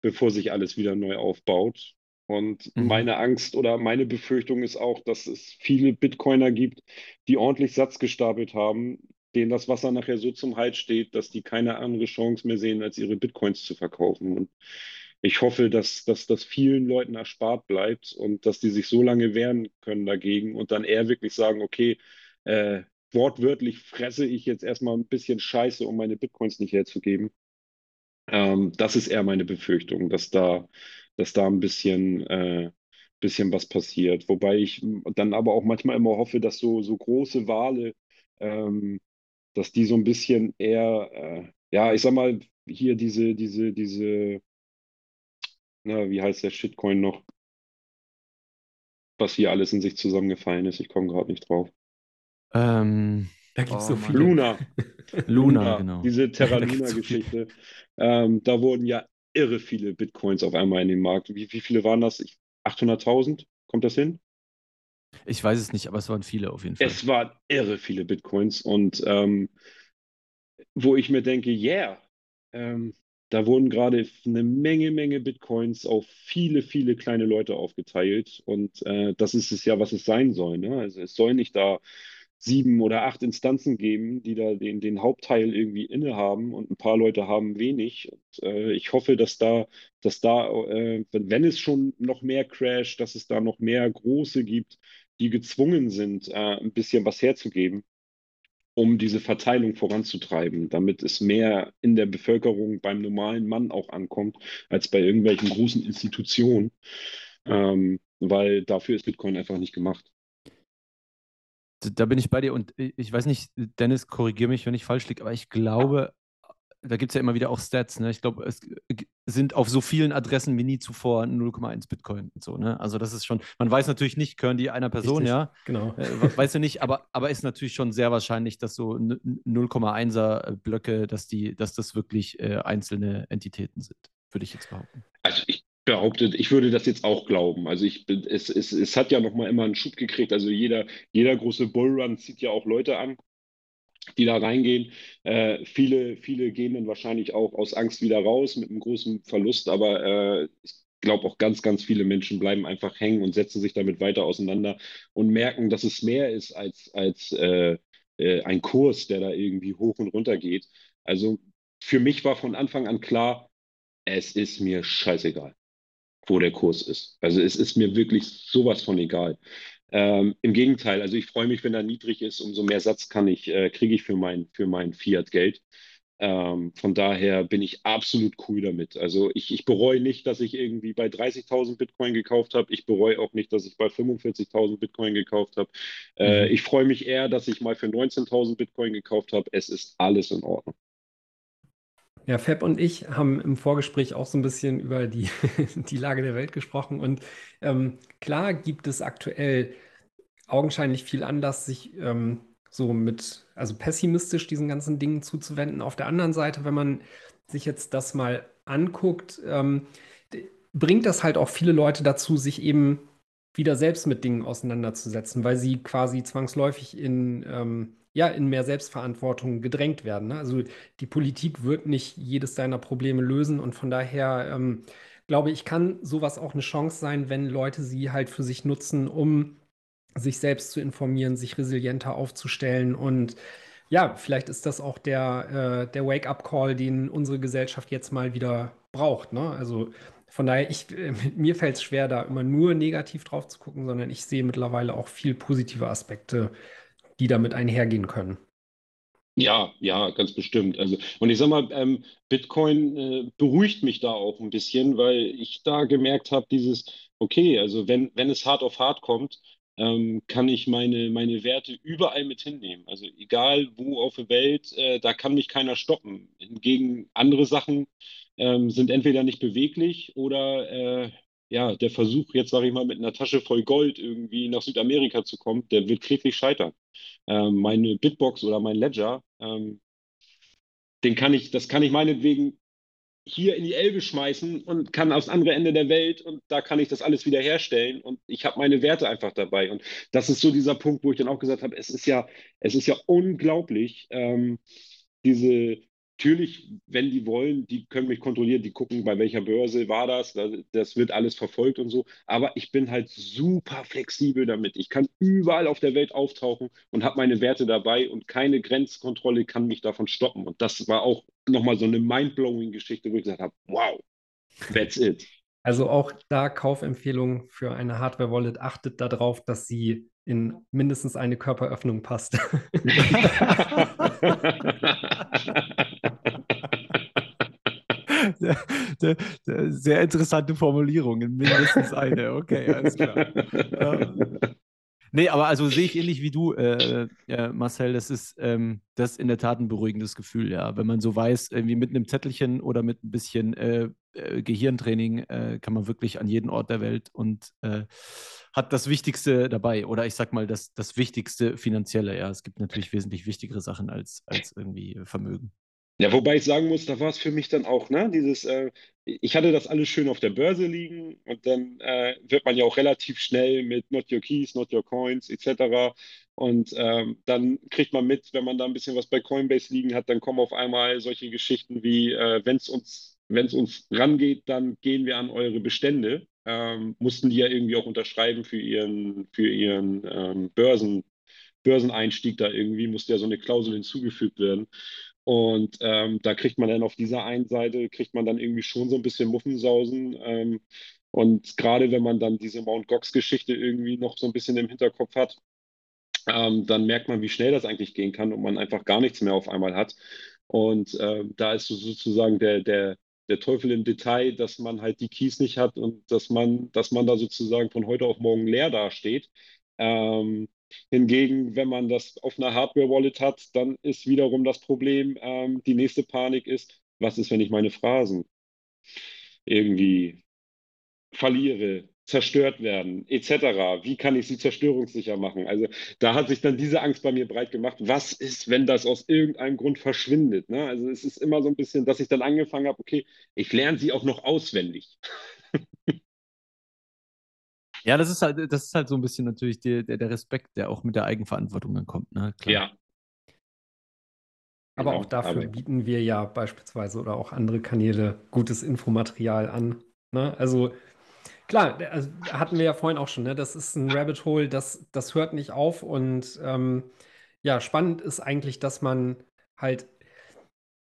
bevor sich alles wieder neu aufbaut. Und mhm. meine Angst oder meine Befürchtung ist auch, dass es viele Bitcoiner gibt, die ordentlich Satz gestapelt haben, denen das Wasser nachher so zum Hals steht, dass die keine andere Chance mehr sehen, als ihre Bitcoins zu verkaufen. Und ich hoffe, dass, dass das vielen Leuten erspart bleibt und dass die sich so lange wehren können dagegen und dann eher wirklich sagen, okay, äh, wortwörtlich fresse ich jetzt erstmal ein bisschen Scheiße, um meine Bitcoins nicht herzugeben. Ähm, das ist eher meine Befürchtung, dass da dass da ein bisschen, äh, bisschen was passiert. Wobei ich dann aber auch manchmal immer hoffe, dass so, so große Wale, ähm, dass die so ein bisschen eher, äh, ja, ich sag mal, hier diese, diese, diese, na, wie heißt der Shitcoin noch? Was hier alles in sich zusammengefallen ist, ich komme gerade nicht drauf. Ähm, da gibt es oh, so viele. Luna. Luna, Luna, genau. Diese Terra Luna-Geschichte. ähm, da wurden ja irre viele Bitcoins auf einmal in den Markt. Wie, wie viele waren das? 800.000? Kommt das hin? Ich weiß es nicht, aber es waren viele auf jeden Fall. Es waren irre viele Bitcoins und ähm, wo ich mir denke, yeah, ähm, da wurden gerade eine Menge, Menge Bitcoins auf viele, viele kleine Leute aufgeteilt und äh, das ist es ja, was es sein soll. Ne? Also es soll nicht da sieben oder acht Instanzen geben, die da den, den Hauptteil irgendwie innehaben und ein paar Leute haben wenig. Und, äh, ich hoffe, dass da, dass da, äh, wenn, es schon noch mehr crasht, dass es da noch mehr große gibt, die gezwungen sind, äh, ein bisschen was herzugeben, um diese Verteilung voranzutreiben, damit es mehr in der Bevölkerung beim normalen Mann auch ankommt, als bei irgendwelchen großen Institutionen. Ähm, weil dafür ist Bitcoin einfach nicht gemacht da bin ich bei dir und ich weiß nicht, Dennis, korrigiere mich, wenn ich falsch liege, aber ich glaube, da gibt es ja immer wieder auch Stats, ne? Ich glaube, es sind auf so vielen Adressen wie nie zuvor 0,1 Bitcoin und so, ne? Also das ist schon, man weiß natürlich nicht, können die einer Person, Richtig, ja? genau. Äh, weißt du nicht, aber, aber ist natürlich schon sehr wahrscheinlich, dass so 0,1er Blöcke, dass die, dass das wirklich äh, einzelne Entitäten sind, würde ich jetzt behaupten. Also ich behaupte, ich würde das jetzt auch glauben. Also ich bin, es, es, es hat ja noch mal immer einen Schub gekriegt. Also jeder, jeder große Bullrun zieht ja auch Leute an die da reingehen. Äh, viele, viele gehen dann wahrscheinlich auch aus Angst wieder raus mit einem großen Verlust, aber äh, ich glaube auch ganz, ganz viele Menschen bleiben einfach hängen und setzen sich damit weiter auseinander und merken, dass es mehr ist als, als äh, äh ein Kurs, der da irgendwie hoch und runter geht. Also für mich war von Anfang an klar, es ist mir scheißegal, wo der Kurs ist. Also es ist mir wirklich sowas von egal. Ähm, Im Gegenteil, also ich freue mich, wenn er niedrig ist, umso mehr Satz kann ich, äh, kriege ich für mein, für mein Fiat-Geld. Ähm, von daher bin ich absolut cool damit. Also ich, ich bereue nicht, dass ich irgendwie bei 30.000 Bitcoin gekauft habe. Ich bereue auch nicht, dass ich bei 45.000 Bitcoin gekauft habe. Äh, mhm. Ich freue mich eher, dass ich mal für 19.000 Bitcoin gekauft habe. Es ist alles in Ordnung. Ja, Fab und ich haben im Vorgespräch auch so ein bisschen über die, die Lage der Welt gesprochen. Und ähm, klar gibt es aktuell augenscheinlich viel Anlass, sich ähm, so mit, also pessimistisch diesen ganzen Dingen zuzuwenden. Auf der anderen Seite, wenn man sich jetzt das mal anguckt, ähm, bringt das halt auch viele Leute dazu, sich eben wieder selbst mit Dingen auseinanderzusetzen, weil sie quasi zwangsläufig in ähm, ja, in mehr Selbstverantwortung gedrängt werden. Ne? Also die Politik wird nicht jedes deiner Probleme lösen und von daher ähm, glaube ich, kann sowas auch eine Chance sein, wenn Leute sie halt für sich nutzen, um sich selbst zu informieren, sich resilienter aufzustellen und ja, vielleicht ist das auch der, äh, der Wake-up-Call, den unsere Gesellschaft jetzt mal wieder braucht. Ne? Also von daher, ich, äh, mir fällt es schwer, da immer nur negativ drauf zu gucken, sondern ich sehe mittlerweile auch viel positive Aspekte die damit einhergehen können. Ja, ja, ganz bestimmt. Also, und ich sag mal, ähm, Bitcoin äh, beruhigt mich da auch ein bisschen, weil ich da gemerkt habe, dieses, okay, also wenn, wenn es hart auf hart kommt, ähm, kann ich meine, meine Werte überall mit hinnehmen. Also egal wo auf der Welt, äh, da kann mich keiner stoppen. Hingegen andere Sachen ähm, sind entweder nicht beweglich oder äh, ja, der Versuch, jetzt sage ich mal, mit einer Tasche voll Gold irgendwie nach Südamerika zu kommen, der wird kläglich scheitern. Ähm, meine Bitbox oder mein Ledger, ähm, den kann ich, das kann ich meinetwegen hier in die Elbe schmeißen und kann aufs andere Ende der Welt und da kann ich das alles wieder herstellen und ich habe meine Werte einfach dabei. Und das ist so dieser Punkt, wo ich dann auch gesagt habe, es ist ja, es ist ja unglaublich, ähm, diese, Natürlich, wenn die wollen, die können mich kontrollieren, die gucken, bei welcher Börse war das, das wird alles verfolgt und so. Aber ich bin halt super flexibel damit. Ich kann überall auf der Welt auftauchen und habe meine Werte dabei und keine Grenzkontrolle kann mich davon stoppen. Und das war auch nochmal so eine mindblowing Geschichte, wo ich gesagt habe, wow, that's it. Also auch da Kaufempfehlung für eine Hardware-Wallet. Achtet darauf, dass sie in mindestens eine Körperöffnung passt. sehr, interessante Formulierung, mindestens eine. Okay, alles klar. Nee, aber also sehe ich ähnlich wie du, äh, äh, Marcel. Das ist, ähm, das ist in der Tat ein beruhigendes Gefühl, ja. Wenn man so weiß, irgendwie mit einem Zettelchen oder mit ein bisschen äh, äh Gehirntraining äh, kann man wirklich an jeden Ort der Welt und äh, hat das Wichtigste dabei. Oder ich sag mal, das, das Wichtigste finanzielle, ja. Es gibt natürlich wesentlich wichtigere Sachen als, als irgendwie Vermögen. Ja, wobei ich sagen muss, da war es für mich dann auch, ne, dieses, äh, ich hatte das alles schön auf der Börse liegen und dann äh, wird man ja auch relativ schnell mit Not Your Keys, Not Your Coins etc. Und ähm, dann kriegt man mit, wenn man da ein bisschen was bei Coinbase liegen hat, dann kommen auf einmal solche Geschichten wie, äh, wenn es uns, wenn es uns rangeht, dann gehen wir an eure Bestände. Ähm, mussten die ja irgendwie auch unterschreiben für ihren, für ihren ähm, Börsen, Börseneinstieg da irgendwie, musste ja so eine Klausel hinzugefügt werden. Und ähm, da kriegt man dann auf dieser einen Seite, kriegt man dann irgendwie schon so ein bisschen Muffensausen. Ähm, und gerade wenn man dann diese Mount Gox-Geschichte irgendwie noch so ein bisschen im Hinterkopf hat, ähm, dann merkt man, wie schnell das eigentlich gehen kann und man einfach gar nichts mehr auf einmal hat. Und äh, da ist so sozusagen der, der, der Teufel im Detail, dass man halt die Keys nicht hat und dass man, dass man da sozusagen von heute auf morgen leer dasteht. Ähm, Hingegen, wenn man das auf einer Hardware-Wallet hat, dann ist wiederum das Problem, ähm, die nächste Panik ist, was ist, wenn ich meine Phrasen irgendwie verliere, zerstört werden, etc. Wie kann ich sie zerstörungssicher machen? Also da hat sich dann diese Angst bei mir breit gemacht. Was ist, wenn das aus irgendeinem Grund verschwindet? Ne? Also es ist immer so ein bisschen, dass ich dann angefangen habe, okay, ich lerne sie auch noch auswendig. Ja, das ist halt, das ist halt so ein bisschen natürlich der, der, der Respekt, der auch mit der Eigenverantwortung dann kommt. Ne? Klar. Ja. Aber genau, auch dafür aber... bieten wir ja beispielsweise oder auch andere Kanäle gutes Infomaterial an. Ne? Also klar, also hatten wir ja vorhin auch schon, ne? das ist ein Rabbit Hole, das, das hört nicht auf. Und ähm, ja, spannend ist eigentlich, dass man halt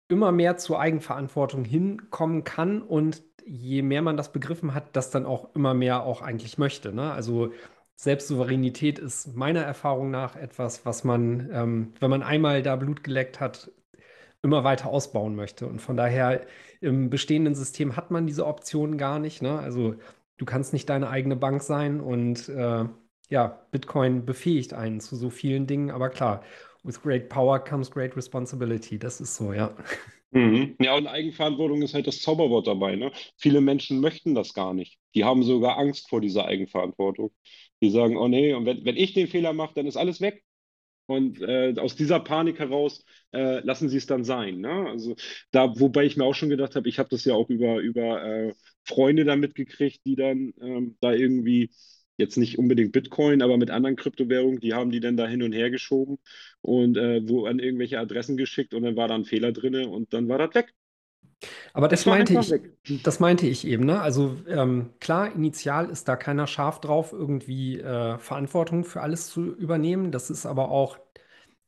immer mehr zur Eigenverantwortung hinkommen kann und je mehr man das begriffen hat, das dann auch immer mehr auch eigentlich möchte. Ne? Also Selbstsouveränität ist meiner Erfahrung nach etwas, was man, ähm, wenn man einmal da Blut geleckt hat, immer weiter ausbauen möchte. Und von daher im bestehenden System hat man diese Option gar nicht. Ne? Also du kannst nicht deine eigene Bank sein und äh, ja, Bitcoin befähigt einen zu so vielen Dingen. Aber klar, with great power comes great responsibility. Das ist so, ja. Mhm. Ja, und Eigenverantwortung ist halt das Zauberwort dabei. Ne? Viele Menschen möchten das gar nicht. Die haben sogar Angst vor dieser Eigenverantwortung. Die sagen, oh nee, und wenn, wenn ich den Fehler mache, dann ist alles weg. Und äh, aus dieser Panik heraus äh, lassen sie es dann sein. Ne? Also da, wobei ich mir auch schon gedacht habe, ich habe das ja auch über, über äh, Freunde da mitgekriegt, die dann ähm, da irgendwie jetzt nicht unbedingt Bitcoin, aber mit anderen Kryptowährungen, die haben die dann da hin und her geschoben und äh, wo an irgendwelche Adressen geschickt und dann war da ein Fehler drin und dann war das weg. Aber das, das meinte ich, weg. das meinte ich eben, ne? Also ähm, klar, initial ist da keiner scharf drauf, irgendwie äh, Verantwortung für alles zu übernehmen. Das ist aber auch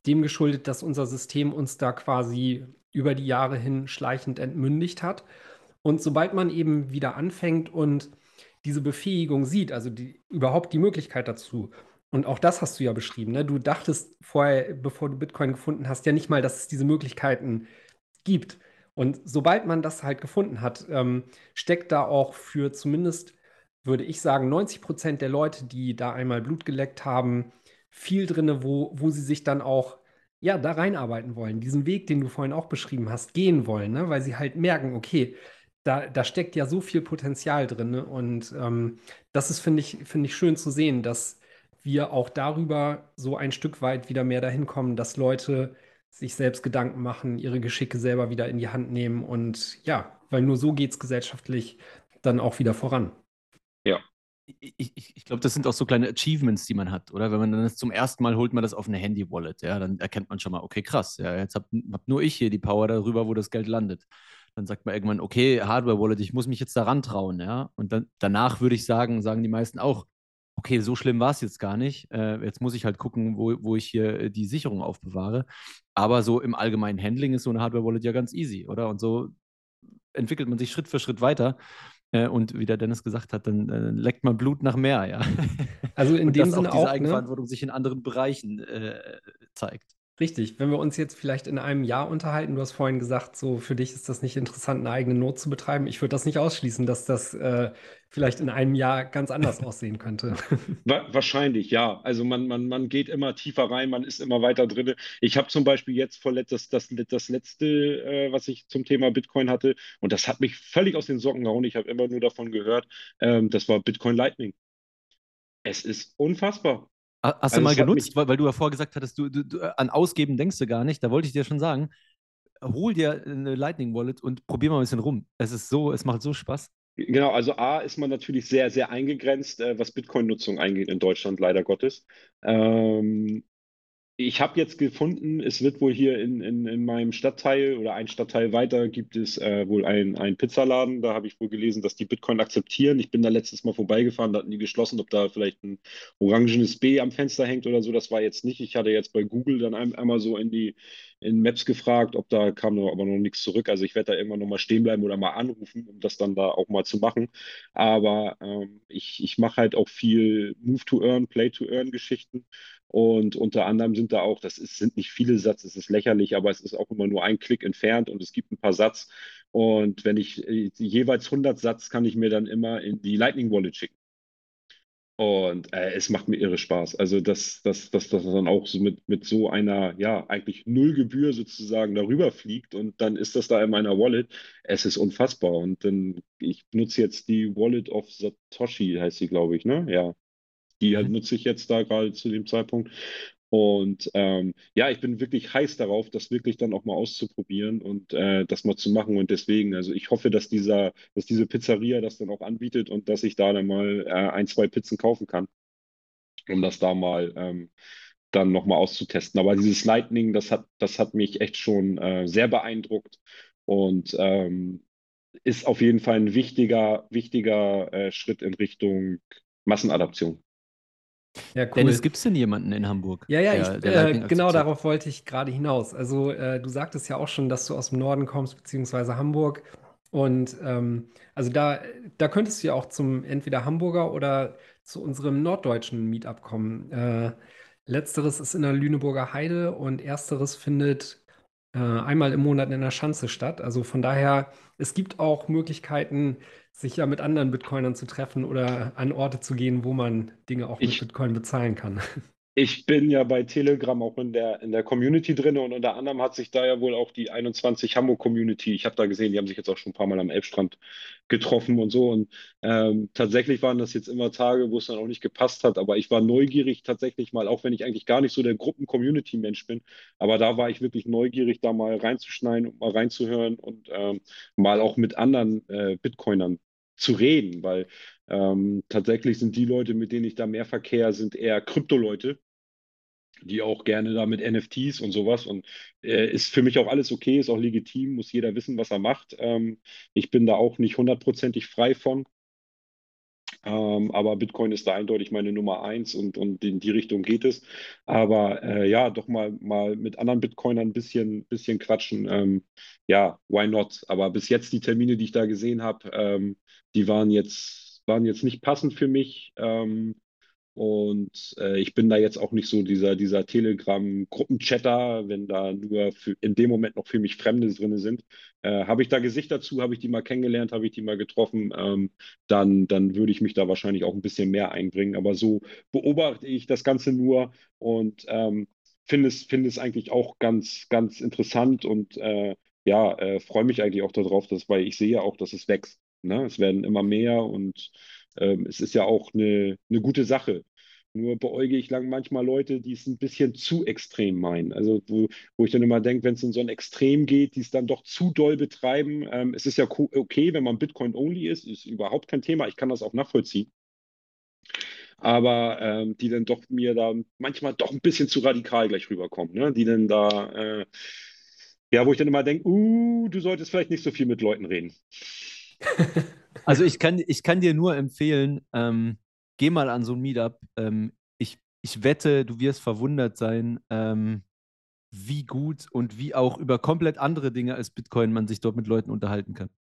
dem geschuldet, dass unser System uns da quasi über die Jahre hin schleichend entmündigt hat. Und sobald man eben wieder anfängt und diese Befähigung sieht, also die, überhaupt die Möglichkeit dazu. Und auch das hast du ja beschrieben. Ne? Du dachtest vorher, bevor du Bitcoin gefunden hast, ja nicht mal, dass es diese Möglichkeiten gibt. Und sobald man das halt gefunden hat, ähm, steckt da auch für zumindest, würde ich sagen, 90 Prozent der Leute, die da einmal Blut geleckt haben, viel drin, wo, wo sie sich dann auch ja, da reinarbeiten wollen, diesen Weg, den du vorhin auch beschrieben hast, gehen wollen, ne? weil sie halt merken, okay, da, da steckt ja so viel Potenzial drin. Ne? Und ähm, das ist, finde ich, finde ich schön zu sehen, dass wir auch darüber so ein Stück weit wieder mehr dahin kommen, dass Leute sich selbst Gedanken machen, ihre Geschicke selber wieder in die Hand nehmen und ja, weil nur so geht es gesellschaftlich dann auch wieder voran. Ja. Ich, ich, ich glaube, das sind auch so kleine Achievements, die man hat, oder? Wenn man dann zum ersten Mal holt man das auf eine Handy-Wallet, ja, dann erkennt man schon mal, okay, krass, ja, jetzt habe hab nur ich hier die Power darüber, wo das Geld landet dann sagt man irgendwann, okay, Hardware-Wallet, ich muss mich jetzt daran trauen, ja. Und dann, danach würde ich sagen, sagen die meisten auch, okay, so schlimm war es jetzt gar nicht. Äh, jetzt muss ich halt gucken, wo, wo ich hier äh, die Sicherung aufbewahre. Aber so im allgemeinen Handling ist so eine Hardware-Wallet ja ganz easy, oder? Und so entwickelt man sich Schritt für Schritt weiter. Äh, und wie der Dennis gesagt hat, dann äh, leckt man Blut nach mehr, ja. Also in dem Sinne auch diese ne? Eigenverantwortung ne? sich in anderen Bereichen äh, zeigt. Richtig, wenn wir uns jetzt vielleicht in einem Jahr unterhalten, du hast vorhin gesagt, so für dich ist das nicht interessant, eine eigene Not zu betreiben. Ich würde das nicht ausschließen, dass das äh, vielleicht in einem Jahr ganz anders aussehen könnte. Wahrscheinlich, ja. Also man, man, man geht immer tiefer rein, man ist immer weiter drin. Ich habe zum Beispiel jetzt vorletzt das, das, das letzte, äh, was ich zum Thema Bitcoin hatte, und das hat mich völlig aus den Socken gehauen. Ich habe immer nur davon gehört, ähm, das war Bitcoin Lightning. Es ist unfassbar. Hast also du mal genutzt, weil, weil, du ja vorher gesagt hattest, du, du, du, an Ausgeben denkst du gar nicht. Da wollte ich dir schon sagen, hol dir eine Lightning Wallet und probier mal ein bisschen rum. Es ist so, es macht so Spaß. Genau, also A ist man natürlich sehr, sehr eingegrenzt, äh, was Bitcoin-Nutzung angeht in Deutschland, leider Gottes. Ähm, ich habe jetzt gefunden, es wird wohl hier in, in, in meinem Stadtteil oder ein Stadtteil weiter gibt es äh, wohl einen Pizzaladen. Da habe ich wohl gelesen, dass die Bitcoin akzeptieren. Ich bin da letztes Mal vorbeigefahren, da hatten die geschlossen, ob da vielleicht ein orangenes B am Fenster hängt oder so. Das war jetzt nicht. Ich hatte jetzt bei Google dann ein, einmal so in die in Maps gefragt, ob da kam noch, aber noch nichts zurück. Also ich werde da irgendwann nochmal stehen bleiben oder mal anrufen, um das dann da auch mal zu machen. Aber ähm, ich, ich mache halt auch viel Move-to-Earn, Play-to-Earn-Geschichten. Und unter anderem sind da auch, das ist, sind nicht viele Satz, es ist lächerlich, aber es ist auch immer nur ein Klick entfernt und es gibt ein paar Satz. Und wenn ich äh, jeweils 100 Satz kann ich mir dann immer in die Lightning Wallet schicken. Und äh, es macht mir irre Spaß. Also, dass das, das, das dann auch so mit, mit so einer, ja, eigentlich Nullgebühr sozusagen darüber fliegt und dann ist das da in meiner Wallet. Es ist unfassbar. Und dann, ich nutze jetzt die Wallet of Satoshi, heißt sie, glaube ich, ne? Ja. Die halt nutze ich jetzt da gerade zu dem Zeitpunkt. Und ähm, ja, ich bin wirklich heiß darauf, das wirklich dann auch mal auszuprobieren und äh, das mal zu machen. Und deswegen, also ich hoffe, dass dieser, dass diese Pizzeria das dann auch anbietet und dass ich da dann mal äh, ein, zwei Pizzen kaufen kann, um das da mal ähm, dann nochmal auszutesten. Aber dieses Lightning, das hat, das hat mich echt schon äh, sehr beeindruckt und ähm, ist auf jeden Fall ein wichtiger, wichtiger äh, Schritt in Richtung Massenadaption. Ja, cool. Dennis, gibt es denn jemanden in Hamburg? Ja, ja, der- ich, der äh, genau darauf wollte ich gerade hinaus. Also, äh, du sagtest ja auch schon, dass du aus dem Norden kommst, beziehungsweise Hamburg. Und ähm, also da, da könntest du ja auch zum entweder Hamburger oder zu unserem norddeutschen Meetup kommen. Äh, letzteres ist in der Lüneburger Heide und ersteres findet äh, einmal im Monat in der Schanze statt. Also von daher, es gibt auch Möglichkeiten, sich ja mit anderen Bitcoinern zu treffen oder an Orte zu gehen, wo man Dinge auch mit Ich- Bitcoin bezahlen kann. Ich bin ja bei Telegram auch in der, in der Community drin und unter anderem hat sich da ja wohl auch die 21 Hamburg Community, ich habe da gesehen, die haben sich jetzt auch schon ein paar Mal am Elbstrand getroffen und so. Und ähm, tatsächlich waren das jetzt immer Tage, wo es dann auch nicht gepasst hat, aber ich war neugierig tatsächlich mal, auch wenn ich eigentlich gar nicht so der Gruppen-Community-Mensch bin, aber da war ich wirklich neugierig, da mal reinzuschneiden und mal reinzuhören und ähm, mal auch mit anderen äh, Bitcoinern zu reden, weil ähm, tatsächlich sind die Leute, mit denen ich da mehr verkehr, sind eher Krypto-Leute die auch gerne da mit NFTs und sowas. Und äh, ist für mich auch alles okay, ist auch legitim, muss jeder wissen, was er macht. Ähm, ich bin da auch nicht hundertprozentig frei von. Ähm, aber Bitcoin ist da eindeutig meine Nummer eins und, und in die Richtung geht es. Aber äh, ja, doch mal, mal mit anderen Bitcoinern ein bisschen, bisschen quatschen. Ähm, ja, why not? Aber bis jetzt die Termine, die ich da gesehen habe, ähm, die waren jetzt, waren jetzt nicht passend für mich. Ähm, und äh, ich bin da jetzt auch nicht so dieser, dieser Telegram-Gruppenchatter, wenn da nur für, in dem Moment noch für mich Fremde drin sind. Äh, habe ich da Gesicht dazu, habe ich die mal kennengelernt, habe ich die mal getroffen, ähm, dann, dann würde ich mich da wahrscheinlich auch ein bisschen mehr einbringen. Aber so beobachte ich das Ganze nur und ähm, finde es, finde es eigentlich auch ganz, ganz interessant und äh, ja, äh, freue mich eigentlich auch darauf, dass, weil ich sehe ja auch, dass es wächst. Ne? Es werden immer mehr und ähm, es ist ja auch eine, eine gute Sache. Nur beäuge ich lang manchmal Leute, die es ein bisschen zu extrem meinen. Also wo, wo ich dann immer denke, wenn es in so ein Extrem geht, die es dann doch zu doll betreiben. Ähm, es ist ja okay, wenn man Bitcoin-only ist, ist überhaupt kein Thema. Ich kann das auch nachvollziehen. Aber ähm, die dann doch mir da manchmal doch ein bisschen zu radikal gleich rüberkommen. Ne? Die dann da, äh, ja, wo ich dann immer denke, uh, du solltest vielleicht nicht so viel mit Leuten reden. Also ich kann, ich kann dir nur empfehlen, ähm, geh mal an so ein Meetup. Ähm, ich, ich wette, du wirst verwundert sein, ähm, wie gut und wie auch über komplett andere Dinge als Bitcoin man sich dort mit Leuten unterhalten kann.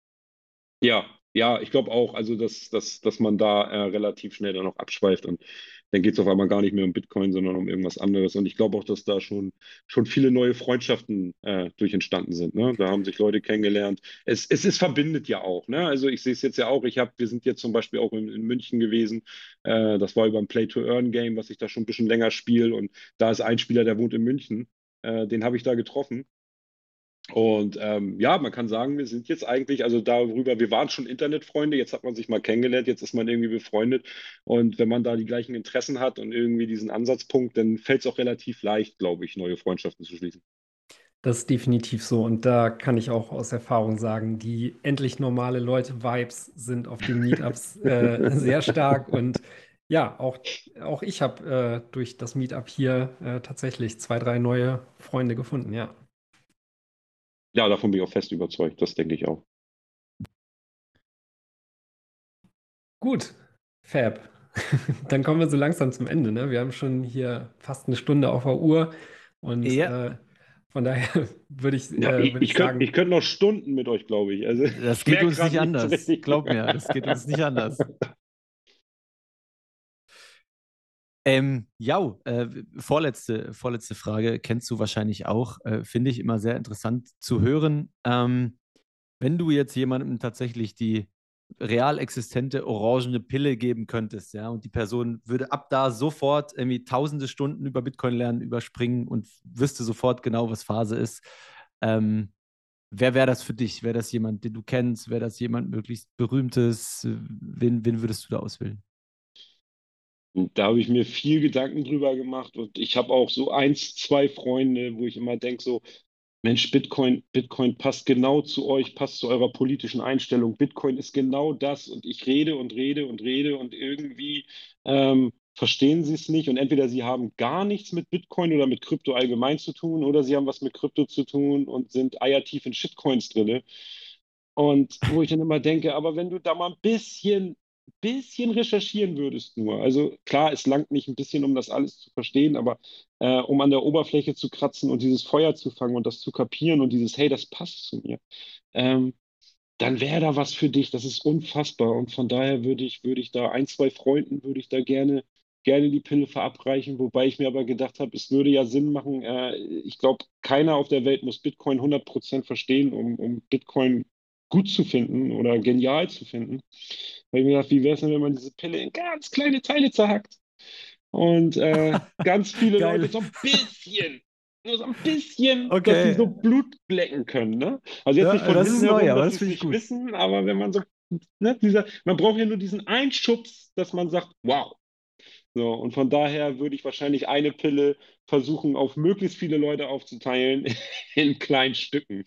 Ja, ja, ich glaube auch, also dass, dass, dass man da äh, relativ schnell dann auch abschweift und dann geht es auf einmal gar nicht mehr um Bitcoin, sondern um irgendwas anderes. Und ich glaube auch, dass da schon, schon viele neue Freundschaften äh, durch entstanden sind. Ne? Da haben sich Leute kennengelernt. Es, es ist verbindet ja auch. Ne? Also ich sehe es jetzt ja auch, ich habe, wir sind jetzt zum Beispiel auch in, in München gewesen. Äh, das war über ein Play-to-Earn-Game, was ich da schon ein bisschen länger spiele. Und da ist ein Spieler, der wohnt in München. Äh, den habe ich da getroffen. Und ähm, ja, man kann sagen, wir sind jetzt eigentlich, also darüber, wir waren schon Internetfreunde, jetzt hat man sich mal kennengelernt, jetzt ist man irgendwie befreundet. Und wenn man da die gleichen Interessen hat und irgendwie diesen Ansatzpunkt, dann fällt es auch relativ leicht, glaube ich, neue Freundschaften zu schließen. Das ist definitiv so. Und da kann ich auch aus Erfahrung sagen, die endlich normale Leute-Vibes sind auf den Meetups äh, sehr stark. Und ja, auch, auch ich habe äh, durch das Meetup hier äh, tatsächlich zwei, drei neue Freunde gefunden, ja. Ja, davon bin ich auch fest überzeugt, das denke ich auch. Gut, Fab. Dann kommen wir so langsam zum Ende. Ne? Wir haben schon hier fast eine Stunde auf der Uhr. Und Ja. äh, von daher würde ich, Ja, äh, ich, würde ich ich könnte sagen, ich könnt noch Stunden mit euch, glaube ich. Also, Das geht uns nicht anders. Glaub mir, das geht uns nicht anders. Ähm, ja, äh, vorletzte, vorletzte Frage kennst du wahrscheinlich auch. Äh, Finde ich immer sehr interessant zu hören. Ähm, wenn du jetzt jemandem tatsächlich die real existente orangene Pille geben könntest, ja, und die Person würde ab da sofort irgendwie tausende Stunden über Bitcoin lernen, überspringen und wüsste sofort genau, was Phase ist. Ähm, wer wäre das für dich? Wäre das jemand, den du kennst? Wäre das jemand möglichst berühmtes? Wen, wen würdest du da auswählen? Da habe ich mir viel Gedanken drüber gemacht und ich habe auch so eins, zwei Freunde, wo ich immer denke, so, Mensch, Bitcoin, Bitcoin passt genau zu euch, passt zu eurer politischen Einstellung. Bitcoin ist genau das und ich rede und rede und rede und irgendwie ähm, verstehen sie es nicht und entweder sie haben gar nichts mit Bitcoin oder mit Krypto allgemein zu tun oder sie haben was mit Krypto zu tun und sind eiertief in Shitcoins drinne. Und wo ich dann immer denke, aber wenn du da mal ein bisschen bisschen recherchieren würdest nur, also klar, es langt nicht ein bisschen, um das alles zu verstehen, aber äh, um an der Oberfläche zu kratzen und dieses Feuer zu fangen und das zu kapieren und dieses, hey, das passt zu mir, ähm, dann wäre da was für dich. Das ist unfassbar. Und von daher würde ich, würde ich da ein, zwei Freunden, würde ich da gerne, gerne die Pille verabreichen, wobei ich mir aber gedacht habe, es würde ja Sinn machen. Äh, ich glaube, keiner auf der Welt muss Bitcoin 100% verstehen, um, um Bitcoin gut zu finden oder genial zu finden. Weil ich mir gedacht, wie wäre es denn, wenn man diese Pille in ganz kleine Teile zerhackt? Und äh, ganz viele Leute so ein bisschen, nur so ein bisschen, okay. dass sie so Blut lecken können. Ne? Also jetzt ja, nicht von das ist herum, neu, aber das finde ich gut. wissen, aber wenn man so, ne, dieser, man braucht ja nur diesen Einschubs, dass man sagt, wow. So, und von daher würde ich wahrscheinlich eine Pille versuchen, auf möglichst viele Leute aufzuteilen in kleinen Stücken.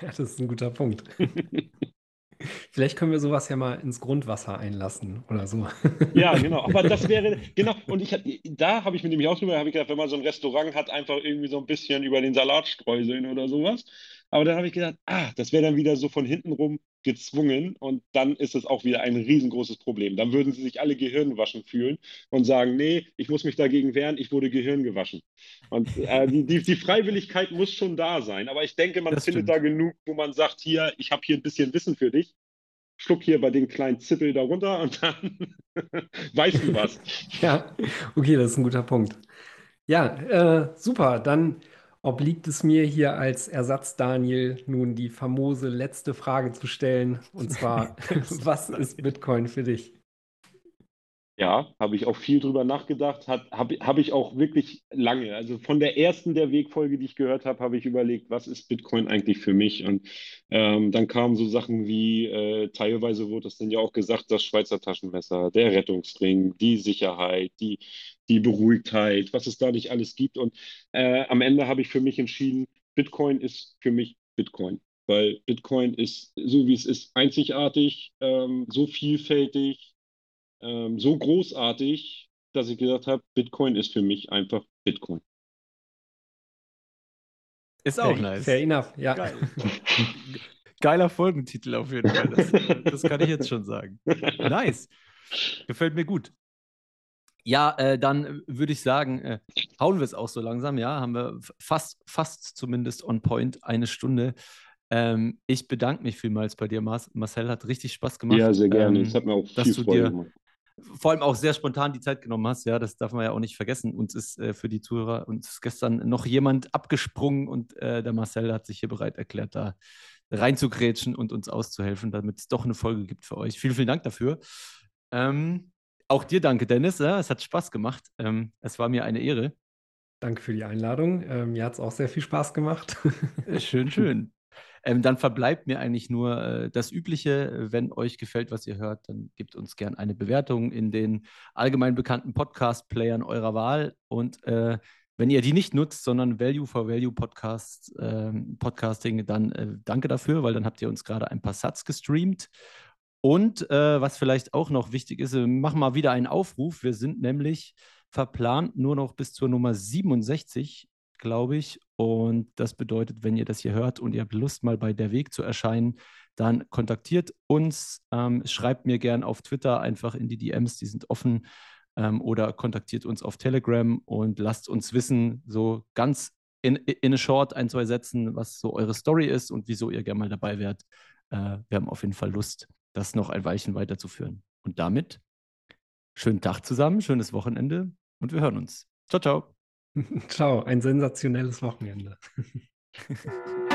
Ja, das ist ein guter Punkt. Vielleicht können wir sowas ja mal ins Grundwasser einlassen oder so. Ja, genau. Aber das wäre, genau. Und ich, da habe ich mir nämlich auch drüber, habe ich gedacht, wenn man so ein Restaurant hat, einfach irgendwie so ein bisschen über den Salat streuseln oder sowas. Aber dann habe ich gedacht, ah, das wäre dann wieder so von hinten rum gezwungen und dann ist es auch wieder ein riesengroßes Problem. Dann würden sie sich alle Gehirnwaschen fühlen und sagen, nee, ich muss mich dagegen wehren, ich wurde Gehirn gewaschen. Und äh, die, die, die, Freiwilligkeit muss schon da sein. Aber ich denke, man das findet stimmt. da genug, wo man sagt, hier, ich habe hier ein bisschen Wissen für dich. Schluck hier bei den kleinen Zippel darunter und dann weißt du was. ja, okay, das ist ein guter Punkt. Ja, äh, super. Dann obliegt es mir hier als Ersatz Daniel nun die famose letzte Frage zu stellen. Und zwar, was ist Bitcoin für dich? Ja, habe ich auch viel drüber nachgedacht, habe hab ich auch wirklich lange. Also von der ersten der Wegfolge, die ich gehört habe, habe ich überlegt, was ist Bitcoin eigentlich für mich? Und ähm, dann kamen so Sachen wie, äh, teilweise wurde das dann ja auch gesagt, das Schweizer Taschenmesser, der Rettungsring, die Sicherheit, die, die Beruhigtheit, was es da nicht alles gibt. Und äh, am Ende habe ich für mich entschieden, Bitcoin ist für mich Bitcoin. Weil Bitcoin ist, so wie es ist, einzigartig, ähm, so vielfältig, ähm, so großartig, dass ich gesagt habe, Bitcoin ist für mich einfach Bitcoin. Ist auch fair, nice. Fair enough, ja. Geil. Geiler Folgentitel auf jeden Fall. Das, das, kann ich jetzt schon sagen. Nice. Gefällt mir gut. Ja, äh, dann würde ich sagen, äh, hauen wir es auch so langsam. Ja, haben wir fast, fast zumindest on point eine Stunde. Ähm, ich bedanke mich vielmals bei dir, Marcel. Hat richtig Spaß gemacht. Ja, sehr gerne. Ähm, es hat mir auch viel Freude gemacht vor allem auch sehr spontan die Zeit genommen hast. Ja, das darf man ja auch nicht vergessen. Uns ist äh, für die Zuhörer, uns ist gestern noch jemand abgesprungen und äh, der Marcel hat sich hier bereit erklärt, da reinzugrätschen und uns auszuhelfen, damit es doch eine Folge gibt für euch. Vielen, vielen Dank dafür. Ähm, auch dir danke, Dennis. Ja, es hat Spaß gemacht. Ähm, es war mir eine Ehre. Danke für die Einladung. Ähm, mir hat es auch sehr viel Spaß gemacht. schön, schön. Ähm, dann verbleibt mir eigentlich nur äh, das Übliche. Wenn euch gefällt, was ihr hört, dann gebt uns gerne eine Bewertung in den allgemein bekannten Podcast-Playern eurer Wahl. Und äh, wenn ihr die nicht nutzt, sondern Value for Value Podcast, äh, Podcasting, dann äh, danke dafür, weil dann habt ihr uns gerade ein paar Satz gestreamt. Und äh, was vielleicht auch noch wichtig ist, wir machen mal wieder einen Aufruf. Wir sind nämlich verplant nur noch bis zur Nummer 67 glaube ich. Und das bedeutet, wenn ihr das hier hört und ihr habt Lust, mal bei der Weg zu erscheinen, dann kontaktiert uns, ähm, schreibt mir gern auf Twitter einfach in die DMs, die sind offen, ähm, oder kontaktiert uns auf Telegram und lasst uns wissen, so ganz in, in a short, ein, zwei Sätzen, was so eure Story ist und wieso ihr gerne mal dabei wärt. Äh, wir haben auf jeden Fall Lust, das noch ein Weilchen weiterzuführen. Und damit schönen Tag zusammen, schönes Wochenende und wir hören uns. Ciao, ciao. Ciao, ein sensationelles Wochenende.